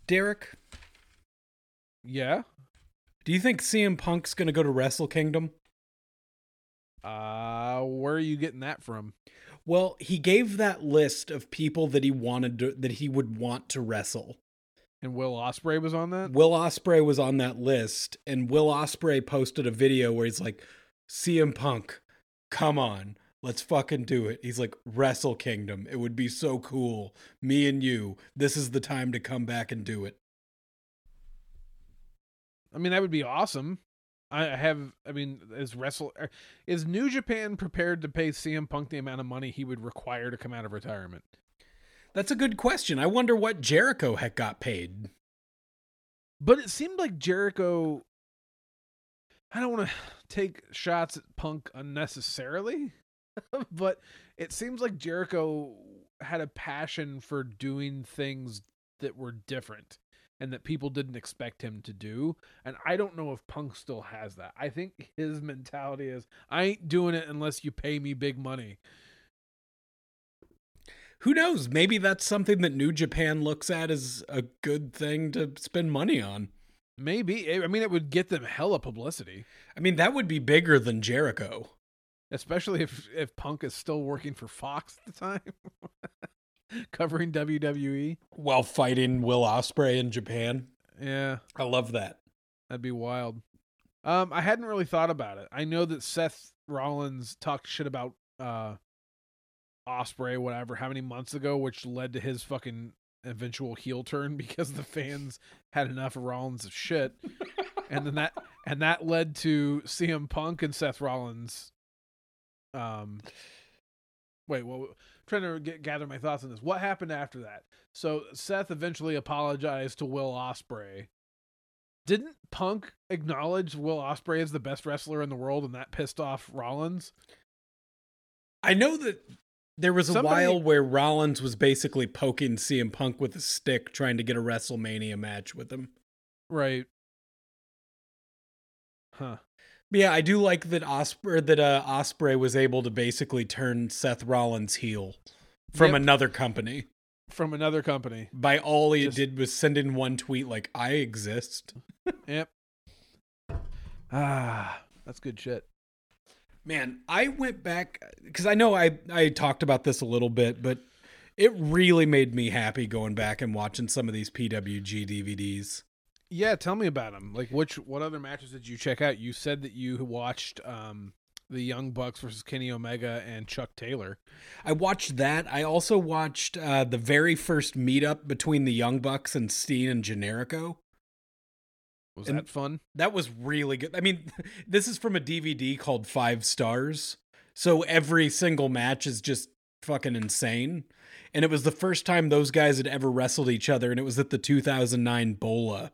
Derek, Yeah. do you think CM Punk's gonna go to Wrestle Kingdom? Uh, where are you getting that from? Well, he gave that list of people that he wanted to, that he would want to wrestle. And Will Ospreay was on that. Will Ospreay was on that list, and Will Ospreay posted a video where he's like, "CM Punk, come on, let's fucking do it." He's like, "Wrestle Kingdom, it would be so cool, me and you. This is the time to come back and do it." I mean, that would be awesome. I have. I mean, is wrestle er, is New Japan prepared to pay CM Punk the amount of money he would require to come out of retirement? That's a good question. I wonder what Jericho had got paid. But it seemed like Jericho. I don't want to take shots at Punk unnecessarily, but it seems like Jericho had a passion for doing things that were different and that people didn't expect him to do. And I don't know if Punk still has that. I think his mentality is I ain't doing it unless you pay me big money. Who knows? Maybe that's something that New Japan looks at as a good thing to spend money on. Maybe. I mean, it would get them hella publicity. I mean, that would be bigger than Jericho. Especially if, if Punk is still working for Fox at the time. covering WWE while fighting Will Ospreay in Japan. Yeah, I love that. That'd be wild. Um, I hadn't really thought about it. I know that Seth Rollins talked shit about uh Ospreay, whatever, how many months ago, which led to his fucking eventual heel turn because the fans had enough of Rollins' of shit, and then that and that led to CM Punk and Seth Rollins. Um, wait, what? trying to get, gather my thoughts on this. What happened after that? So Seth eventually apologized to Will Ospreay. Didn't Punk acknowledge Will Ospreay as the best wrestler in the world, and that pissed off Rollins? I know that there was a Somebody... while where Rollins was basically poking CM Punk with a stick, trying to get a WrestleMania match with him. Right. Huh. Yeah, I do like that Ospreay that uh, Ospreay was able to basically turn Seth Rollins heel from yep. another company. From another company. By all he Just... did was send in one tweet like I exist. yep. Ah, that's good shit. Man, I went back cuz I know I I talked about this a little bit, but it really made me happy going back and watching some of these PWG DVDs. Yeah, tell me about them. Like, which what other matches did you check out? You said that you watched um, the Young Bucks versus Kenny Omega and Chuck Taylor. I watched that. I also watched uh, the very first meetup between the Young Bucks and Steen and Generico. Was and that fun? That was really good. I mean, this is from a DVD called Five Stars. So every single match is just fucking insane. And it was the first time those guys had ever wrestled each other, and it was at the 2009 BOLA.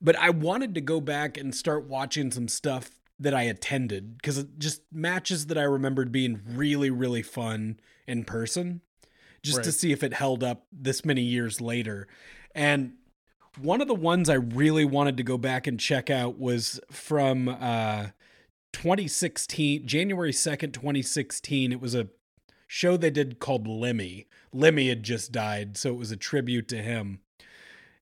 But I wanted to go back and start watching some stuff that I attended because just matches that I remembered being really, really fun in person, just right. to see if it held up this many years later. And one of the ones I really wanted to go back and check out was from uh, 2016, January 2nd, 2016. It was a show they did called Lemmy. Lemmy had just died, so it was a tribute to him.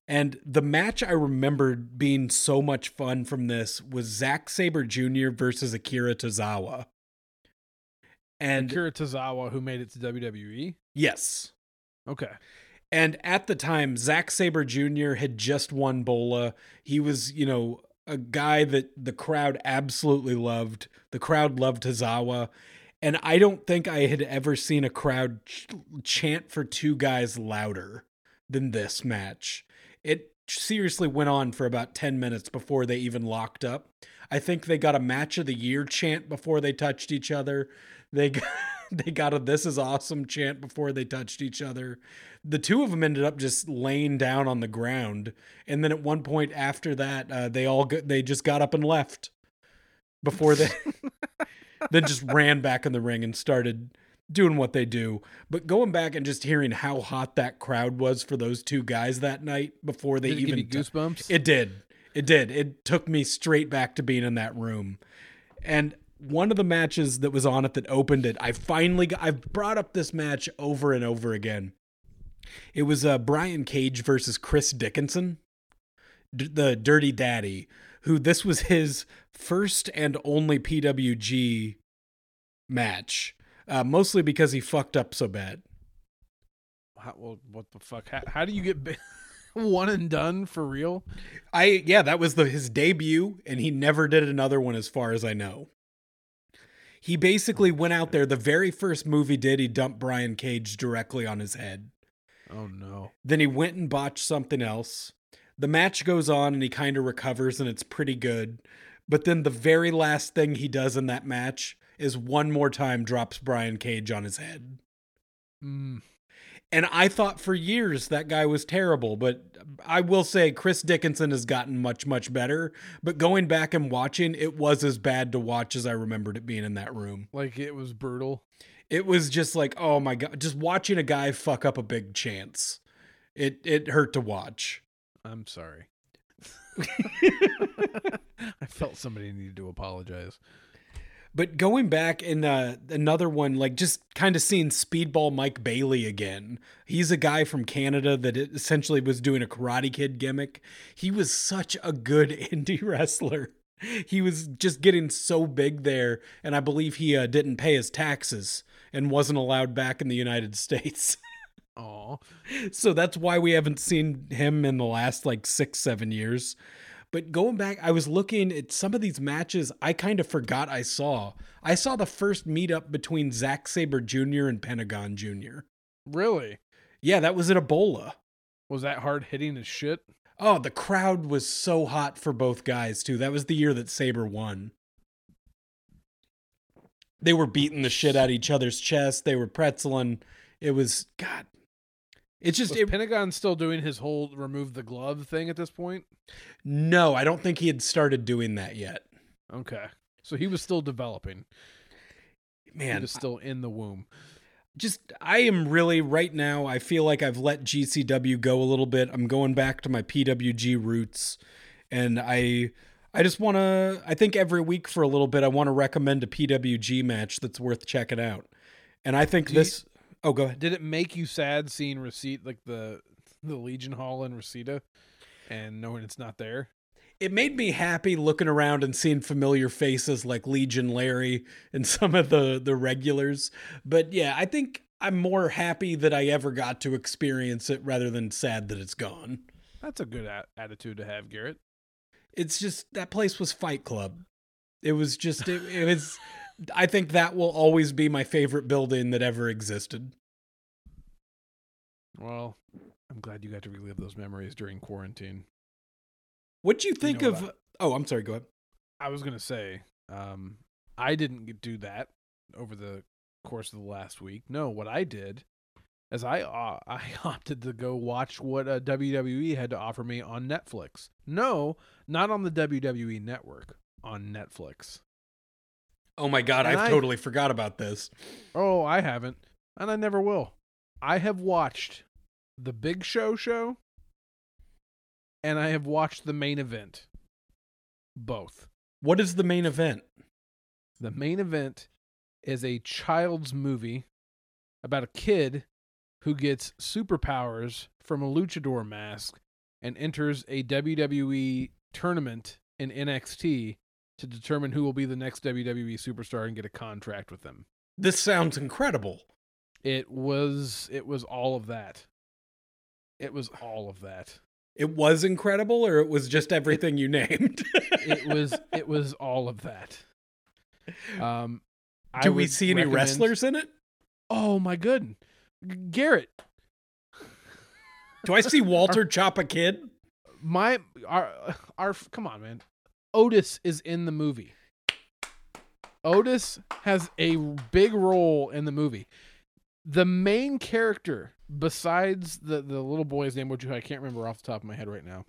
And the match I remembered being so much fun from this was Zack Sabre Jr. versus Akira Tozawa. And Akira Tozawa, who made it to WWE? Yes. Okay. And at the time, Zack Sabre Jr. had just won BOLA. He was, you know, a guy that the crowd absolutely loved. The crowd loved Tozawa. And I don't think I had ever seen a crowd ch- chant for two guys louder than this match. It seriously went on for about 10 minutes before they even locked up. I think they got a match of the year chant before they touched each other. They got, they got a this is awesome chant before they touched each other. The two of them ended up just laying down on the ground and then at one point after that uh, they all got, they just got up and left before they then just ran back in the ring and started doing what they do. But going back and just hearing how hot that crowd was for those two guys that night before they did even goosebumps. It did. It did. It took me straight back to being in that room. And one of the matches that was on it that opened it, I finally got, I've brought up this match over and over again. It was uh, Brian Cage versus Chris Dickinson, D- the Dirty Daddy, who this was his first and only PWG match, uh, mostly because he fucked up so bad. How, well, what the fuck? How, how do you get ba- one and done for real? I yeah, that was the his debut, and he never did another one as far as I know. He basically went out there. The very first move he did, he dumped Brian Cage directly on his head. Oh no! Then he went and botched something else. The match goes on, and he kind of recovers, and it's pretty good. But then the very last thing he does in that match is one more time drops Brian Cage on his head. Mm. And I thought for years that guy was terrible, but I will say Chris Dickinson has gotten much, much better. But going back and watching, it was as bad to watch as I remembered it being in that room. Like it was brutal. It was just like, oh my god, just watching a guy fuck up a big chance. It it hurt to watch. I'm sorry. I felt somebody needed to apologize. But going back in uh, another one, like just kind of seeing Speedball Mike Bailey again. He's a guy from Canada that essentially was doing a Karate Kid gimmick. He was such a good indie wrestler. He was just getting so big there, and I believe he uh, didn't pay his taxes and wasn't allowed back in the United States. Oh, so that's why we haven't seen him in the last like six, seven years. But going back, I was looking at some of these matches I kind of forgot I saw. I saw the first meetup between Zack Sabre Jr. and Pentagon Jr. really? Yeah, that was at Ebola. Was that hard hitting as shit? Oh, the crowd was so hot for both guys, too. That was the year that Sabre won. They were beating the shit out of each other's chest. They were pretzeling. It was, God. It's just, Was it, Pentagon still doing his whole remove the glove thing at this point? no, I don't think he had started doing that yet. Okay, so he was still developing. Man, he was still in the womb. just I am really right now. I feel like I've let GCW go a little bit. I'm going back to my PWG roots, and I I just want to. I think every week for a little bit, I want to recommend a PWG match that's worth checking out. And I think Do you- this. Oh, go ahead. Did it make you sad seeing receipt like the the Legion Hall in Reseda, and knowing it's not there? It made me happy looking around and seeing familiar faces like Legion Larry and some of the the regulars. But yeah, I think I'm more happy that I ever got to experience it rather than sad that it's gone. That's a good a- attitude to have, Garrett. it's just that place was Fight Club. It was just it, it was. I think that will always be my favorite building that ever existed. Well, I'm glad you got to relive those memories during quarantine. What'd you think know of? what oh, I'm sorry. Go ahead. I was gonna say, um, I didn't do that over the course of the last week. No, what I did is I uh, I opted to go watch what uh, WWE had to offer me on Netflix. No, not on the WWE network, on Netflix. Oh my god, I've I- totally forgot about this. Oh, I haven't, and I never will. I have watched the Big Show show, and I have watched the main event. Both. What is the main event? The main event is a child's movie about a kid who gets superpowers from a luchador mask and enters a WWE tournament in NXT to determine who will be the next WWE superstar and get a contract with them. This sounds incredible. It was it was all of that. It was all of that. It was incredible, or it was just everything you named. It was it was all of that. Um I Do we see any recommend- wrestlers in it? Oh my good. Garrett, Do I see Walter chop a kid? my our our come on man otis is in the movie. Otis has a big role in the movie. The main character besides the the little boy's name which i can't remember off the top of my head right now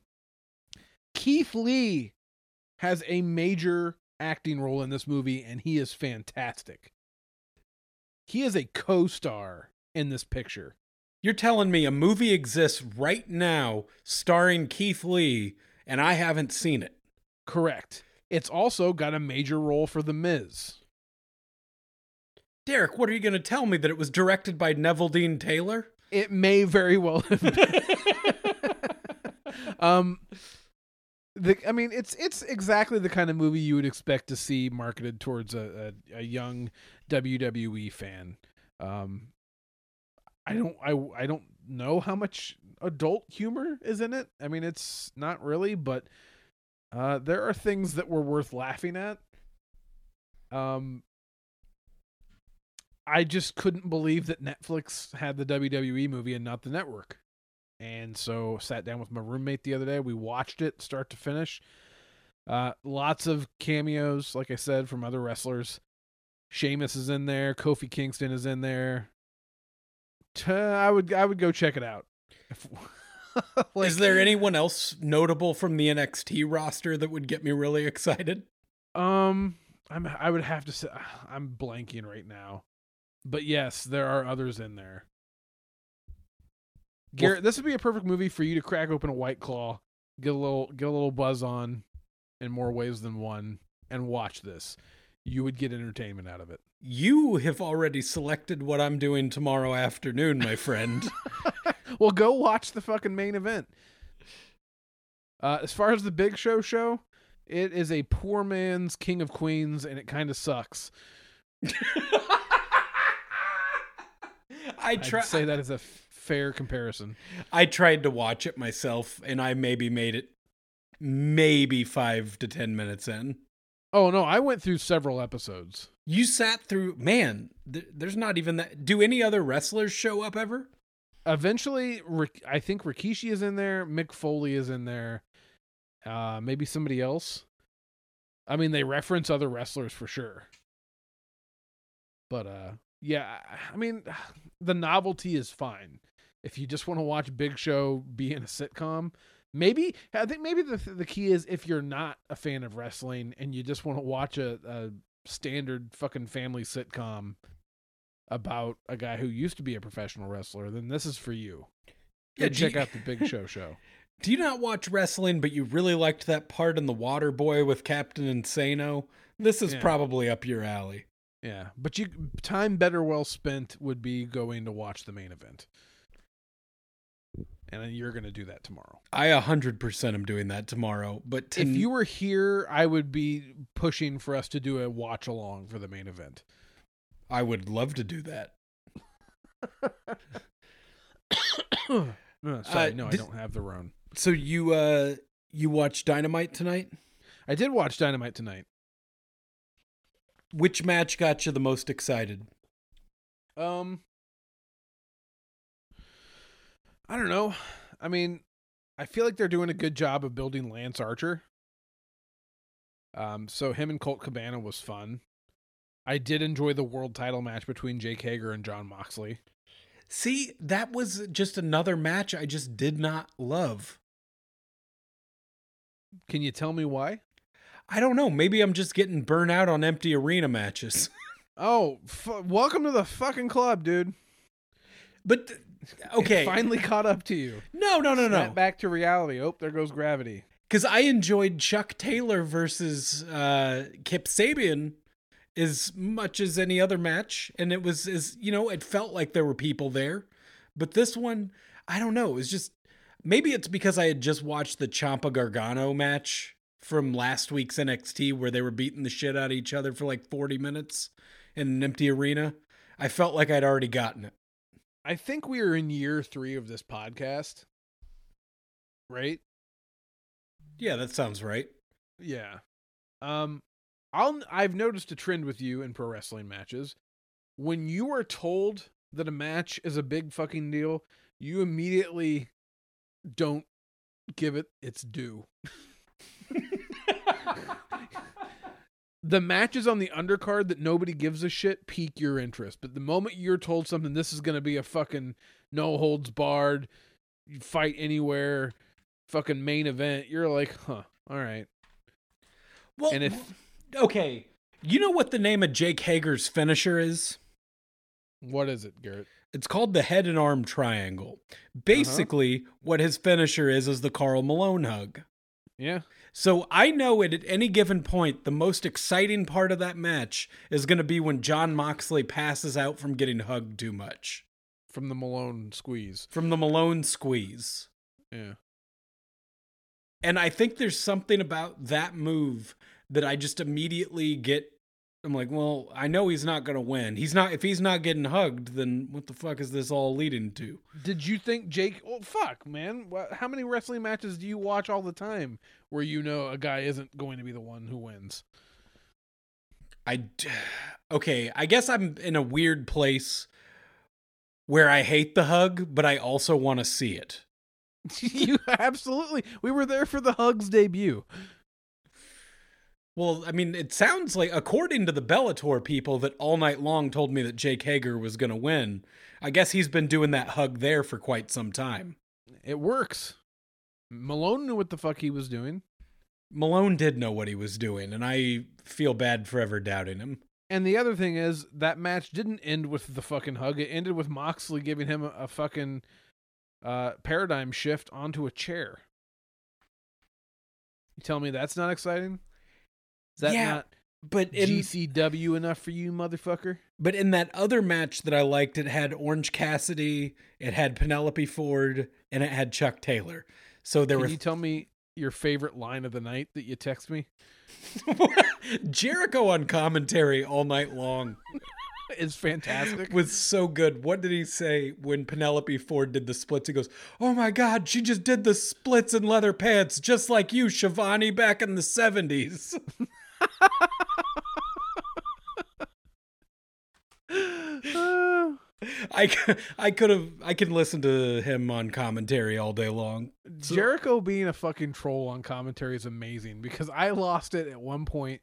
keith lee has a major acting role in this movie and he is fantastic. He is a co-star in this picture. You're telling me a movie exists right now starring Keith Lee, and I haven't seen it. Correct it's also got a major role for the miz Derek, what are you going to tell me that it was directed by Neville Dean Taylor? It may very well have been. um, the I mean, it's it's exactly the kind of movie you would expect to see marketed towards a a, a young WWE fan. Um, I don't I I don't know how much adult humor is in it. I mean, it's not really, but uh, there are things that were worth laughing at. Um, I just couldn't believe that Netflix had the WWE movie and not the network. And so sat down with my roommate the other day. We watched it start to finish. Uh, lots of cameos, like I said, from other wrestlers. Sheamus is in there. Kofi Kingston is in there. I would I would go check it out. like, is there anyone else notable from the NXT roster that would get me really excited? Um, I'm I would have to say I'm blanking right now, but yes, there are others in there. Garrett, this would be a perfect movie for you to crack open a white claw, get a little get a little buzz on, in more ways than one, and watch this. You would get entertainment out of it. You have already selected what I'm doing tomorrow afternoon, my friend. well, go watch the fucking main event. Uh, as far as the Big Show show, it is a poor man's King of Queens, and it kind of sucks. I try I'd say that as a fair comparison. I tried to watch it myself, and I maybe made it maybe five to ten minutes in. Oh no, I went through several episodes. You sat through, man. Th- there's not even that. Do any other wrestlers show up ever? Eventually, I think Rikishi is in there. Mick Foley is in there. Uh, maybe somebody else. I mean, they reference other wrestlers for sure. But uh, yeah, I mean, the novelty is fine. If you just want to watch Big Show be in a sitcom, maybe I think maybe the the key is if you're not a fan of wrestling and you just want to watch a, a standard fucking family sitcom about a guy who used to be a professional wrestler, then this is for you. Yeah, check you, out the Big Show show. Do you not watch wrestling, but you really liked that part in The Water Boy with Captain Insano? This is yeah. probably up your alley. Yeah, but you time better well spent would be going to watch the main event and you're going to do that tomorrow. I 100% am doing that tomorrow. But to if you were here, I would be pushing for us to do a watch along for the main event. I would love to do that. no, sorry, uh, no, did, I don't have the Rhone. So you uh you watched Dynamite tonight? I did watch Dynamite tonight. Which match got you the most excited? Um I don't know. I mean, I feel like they're doing a good job of building Lance Archer. Um, so him and Colt Cabana was fun. I did enjoy the world title match between Jake Hager and Jon Moxley. See, that was just another match I just did not love. Can you tell me why? I don't know. Maybe I'm just getting burnt out on empty arena matches. oh, f- welcome to the fucking club, dude. But okay, it finally caught up to you. No, no, no, Snap no. Back to reality. Oh, there goes gravity. Because I enjoyed Chuck Taylor versus uh, Kip Sabian as much as any other match, and it was as you know, it felt like there were people there. But this one, I don't know. It was just maybe it's because I had just watched the Ciampa Gargano match from last week's NXT where they were beating the shit out of each other for like 40 minutes in an empty arena. I felt like I'd already gotten it. I think we are in year three of this podcast, right? Yeah, that sounds right. Yeah. Um, I'll I've noticed a trend with you in pro wrestling matches. When you are told that a match is a big fucking deal, you immediately don't give it its due. the matches on the undercard that nobody gives a shit pique your interest. But the moment you're told something, this is going to be a fucking no holds barred, fight anywhere, fucking main event, you're like, huh, all right. Well, and if okay, you know what the name of Jake Hager's finisher is? What is it, Garrett? It's called the head and arm triangle. Basically, uh-huh. what his finisher is is the Karl Malone hug. Yeah. So I know it at any given point, the most exciting part of that match is going to be when Jon Moxley passes out from getting hugged too much. From the Malone squeeze. From the Malone squeeze. Yeah. And I think there's something about that move that I just immediately get. I'm like, well, I know he's not going to win. He's not. If he's not getting hugged, then what the fuck is this all leading to? Did you think Jake? Oh fuck, man! How many wrestling matches do you watch all the time where you know a guy isn't going to be the one who wins? I okay. I guess I'm in a weird place where I hate the hug, but I also want to see it. you absolutely. We were there for the Hugs debut. Well, I mean, it sounds like, according to the Bellator people that all night long told me that Jake Hager was going to win, I guess he's been doing that hug there for quite some time. It works. Malone knew what the fuck he was doing. Malone did know what he was doing, and I feel bad for ever doubting him. And the other thing is that match didn't end with the fucking hug. It ended with Moxley giving him a, a fucking uh, paradigm shift onto a chair. You tell me that's not exciting? Is that Yeah, not But in GCW enough for you, motherfucker? but in that other match that I liked, it had Orange Cassidy, it had Penelope Ford, and it had Chuck Taylor. So there Can were you tell me your favorite line of the night that you text me? Jericho on commentary all night long It's fantastic. was so good. What did he say when Penelope Ford did the splits? He goes, "Oh my God, she just did the splits in leather pants, just like you, Schiavone, back in the '70s." I I could have I can listen to him on commentary all day long. So- Jericho being a fucking troll on commentary is amazing because I lost it at one point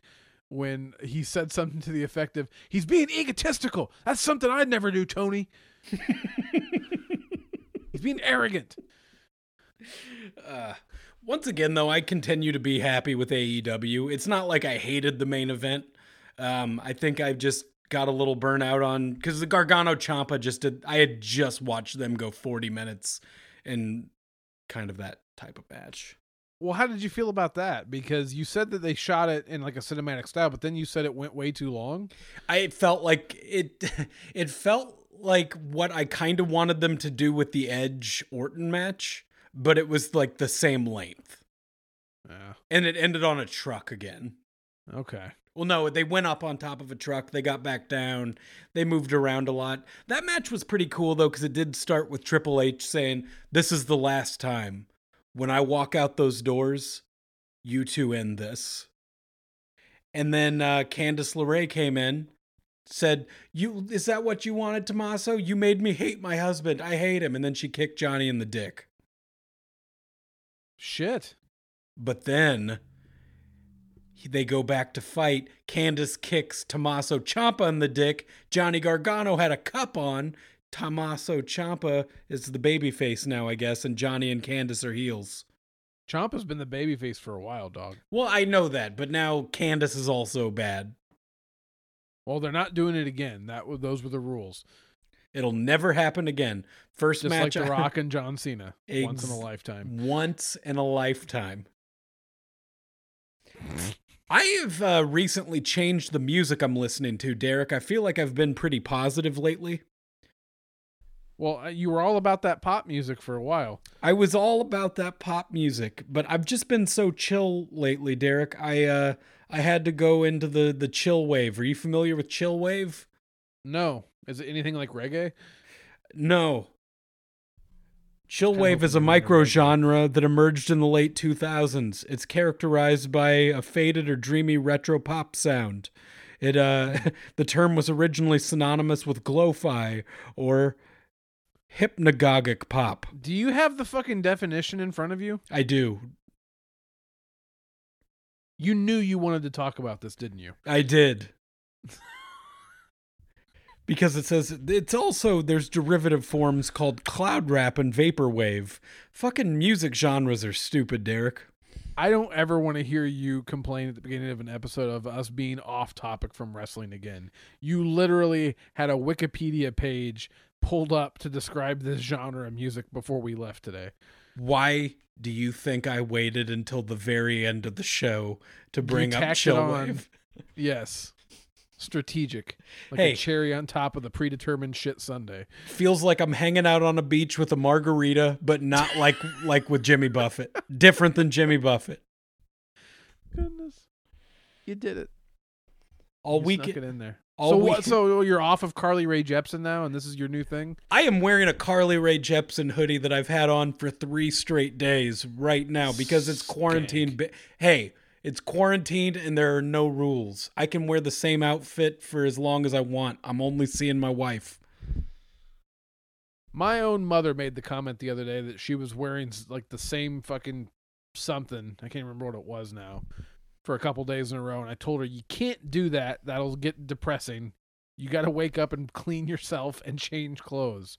when he said something to the effect of, he's being egotistical. That's something I'd never do, Tony. he's being arrogant. Uh, once again, though, I continue to be happy with AEW. It's not like I hated the main event. Um, I think I've just got a little burnout on because the Gargano Ciampa just did. I had just watched them go 40 minutes in kind of that type of match. Well, how did you feel about that? Because you said that they shot it in like a cinematic style, but then you said it went way too long. I felt like it. It felt like what I kind of wanted them to do with the Edge Orton match, but it was like the same length, Yeah. and it ended on a truck again. Okay. Well, no, they went up on top of a truck. They got back down. They moved around a lot. That match was pretty cool, though, because it did start with Triple H saying, This is the last time. When I walk out those doors, you two end this. And then uh, Candice LeRae came in, said, "You Is that what you wanted, Tommaso? You made me hate my husband. I hate him. And then she kicked Johnny in the dick. Shit. But then they go back to fight. Candice kicks Tommaso Ciampa in the dick. Johnny Gargano had a cup on. Tommaso Ciampa is the babyface now, I guess, and Johnny and Candice are heels. Ciampa's been the babyface for a while, dog. Well, I know that, but now Candice is also bad. Well, they're not doing it again. That those were the rules. It'll never happen again. First Just like The Rock and John Cena, once in a lifetime. once in a lifetime. I have uh, recently changed the music I'm listening to, Derek. I feel like I've been pretty positive lately. Well, uh, you were all about that pop music for a while. I was all about that pop music, but I've just been so chill lately, Derek. I uh I had to go into the the chill wave. Are you familiar with chill wave? No, is it anything like reggae? No. Chill Kinda wave is a micro genre that emerged in the late 2000s. It's characterized by a faded or dreamy retro pop sound. It uh the term was originally synonymous with glo-fi or hypnagogic pop. Do you have the fucking definition in front of you? I do. You knew you wanted to talk about this, didn't you? I did. because it says it's also there's derivative forms called cloud rap and vaporwave. Fucking music genres are stupid, Derek. I don't ever want to hear you complain at the beginning of an episode of us being off topic from wrestling again. You literally had a Wikipedia page pulled up to describe this genre of music before we left today. Why do you think I waited until the very end of the show to bring up. Chillwave? Yes. Strategic. Like Hey. a cherry on top of the predetermined shit sundae. Feels like I'm hanging out on a beach with a margarita, but not like like with Jimmy Buffett. Different than Jimmy Buffett. Goodness. You did it. All You week snuck it in there. all so what week- so you're off of Carly Rae Jepsen now and this is your new thing? I am wearing a Carly Rae Jepsen hoodie that I've had on for three straight days right now because it's quarantine. Ba- hey, it's quarantined and there are no rules. I can wear the same outfit for as long as I want. I'm only seeing my wife. My own mother made the comment the other day that she was wearing like the same fucking something. I can't remember what it was now. For a couple days in a row, and I told her you can't do that. That'll get depressing. You got to wake up and clean yourself and change clothes.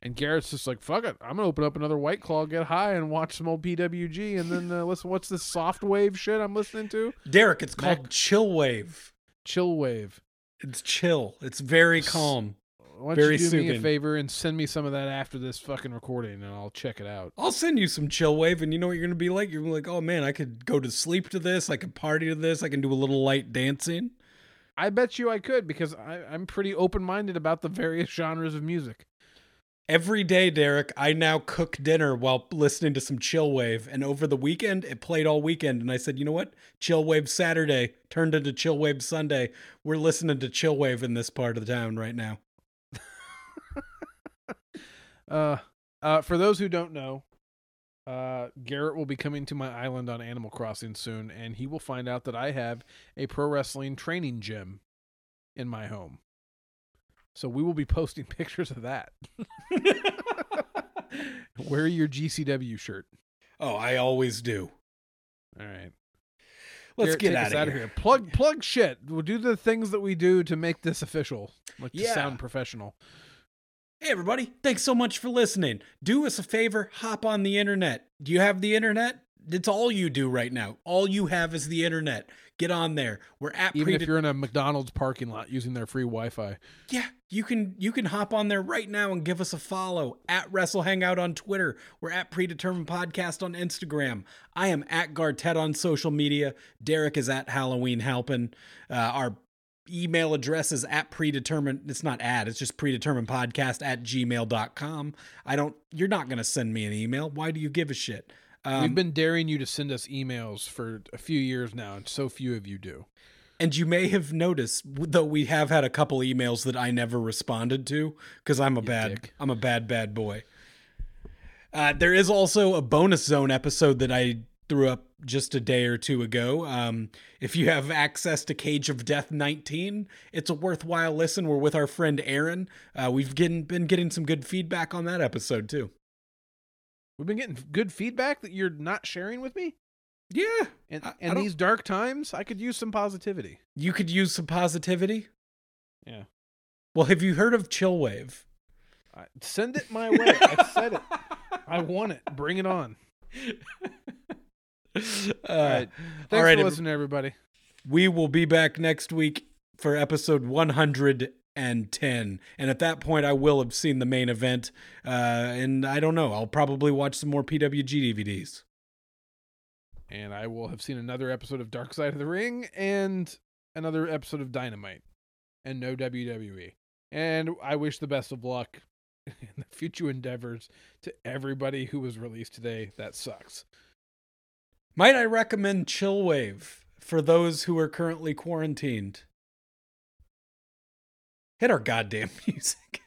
And Garrett's just like, "Fuck it, I'm gonna open up another White Claw, get high, and watch some old PWG, and then uh, listen. What's this soft wave shit I'm listening to? Derek, it's called Chill Wave. Chill wave. It's chill. It's very calm. Why don't Very you do me a favor and send me some of that after this fucking recording, and I'll check it out. I'll send you some chill wave, and you know what you're gonna be like? You're gonna be like, oh man, I could go to sleep to this. I could party to this. I can do a little light dancing. I bet you I could because I, I'm pretty open minded about the various genres of music. Every day, Derek, I now cook dinner while listening to some chill wave. And over the weekend, it played all weekend. And I said, you know what? Chill wave Saturday turned into chill wave Sunday. We're listening to chill wave in this part of the town right now. Uh, uh, for those who don't know, uh, Garrett will be coming to my island on Animal Crossing soon, and he will find out that I have a pro wrestling training gym in my home. So we will be posting pictures of that. Wear your GCW shirt. oh, I always do. All right. Let's Garrett, get take out of outta here. Plug plug shit. We'll do the things that we do to make this official, like to sound professional. Hey, everybody. Thanks so much for listening. Do us a favor hop on the internet. Do you have the internet? It's all you do right now. All you have is the internet. Get on there. We're at Even Predat- if you're in a McDonald's parking lot using their free Wi-Fi. Yeah, you can you can hop on there right now and give us a follow at Wrestle Hangout on Twitter. We're at Predetermined Podcast on Instagram. I am at Gartet on social media. Derek is at Halloween Halpin. Uh, our email address is at predetermined. It's not at, it's just predetermined podcast at gmail.com. I don't, you're not going to send me an email. Why do you give a shit? Um, We've been daring you to send us emails for a few years now, and so few of you do. And you may have noticed, though we have had a couple emails that I never responded to because I'm a bad, dick. I'm a bad, bad boy. Uh, there is also a bonus zone episode that I threw up just a day or two ago. Um, if you have access to Cage of Death 19, it's a worthwhile listen. We're with our friend Aaron. Uh, we've getting, been getting some good feedback on that episode too. We've been getting good feedback that you're not sharing with me. Yeah, And I- I in these dark times, I could use some positivity. you could use some positivity. Yeah. Well, have you heard of Chill Wave? I, send it my way. I said it. I want it. Bring it on. Uh, All right. Thanks all right, for listening, everybody. we will be back next week for episode 110 and 10. And at that point i will have seen the main event uh, and i don't know i'll probably watch some more pwg dvds And I will have seen another episode of Dark Side of the Ring and another episode of Dynamite and no WWE. And I wish the best of luck in the future endeavors to everybody who was released today. That sucks. might i recommend chill wave for those who are currently quarantined hit our goddamn music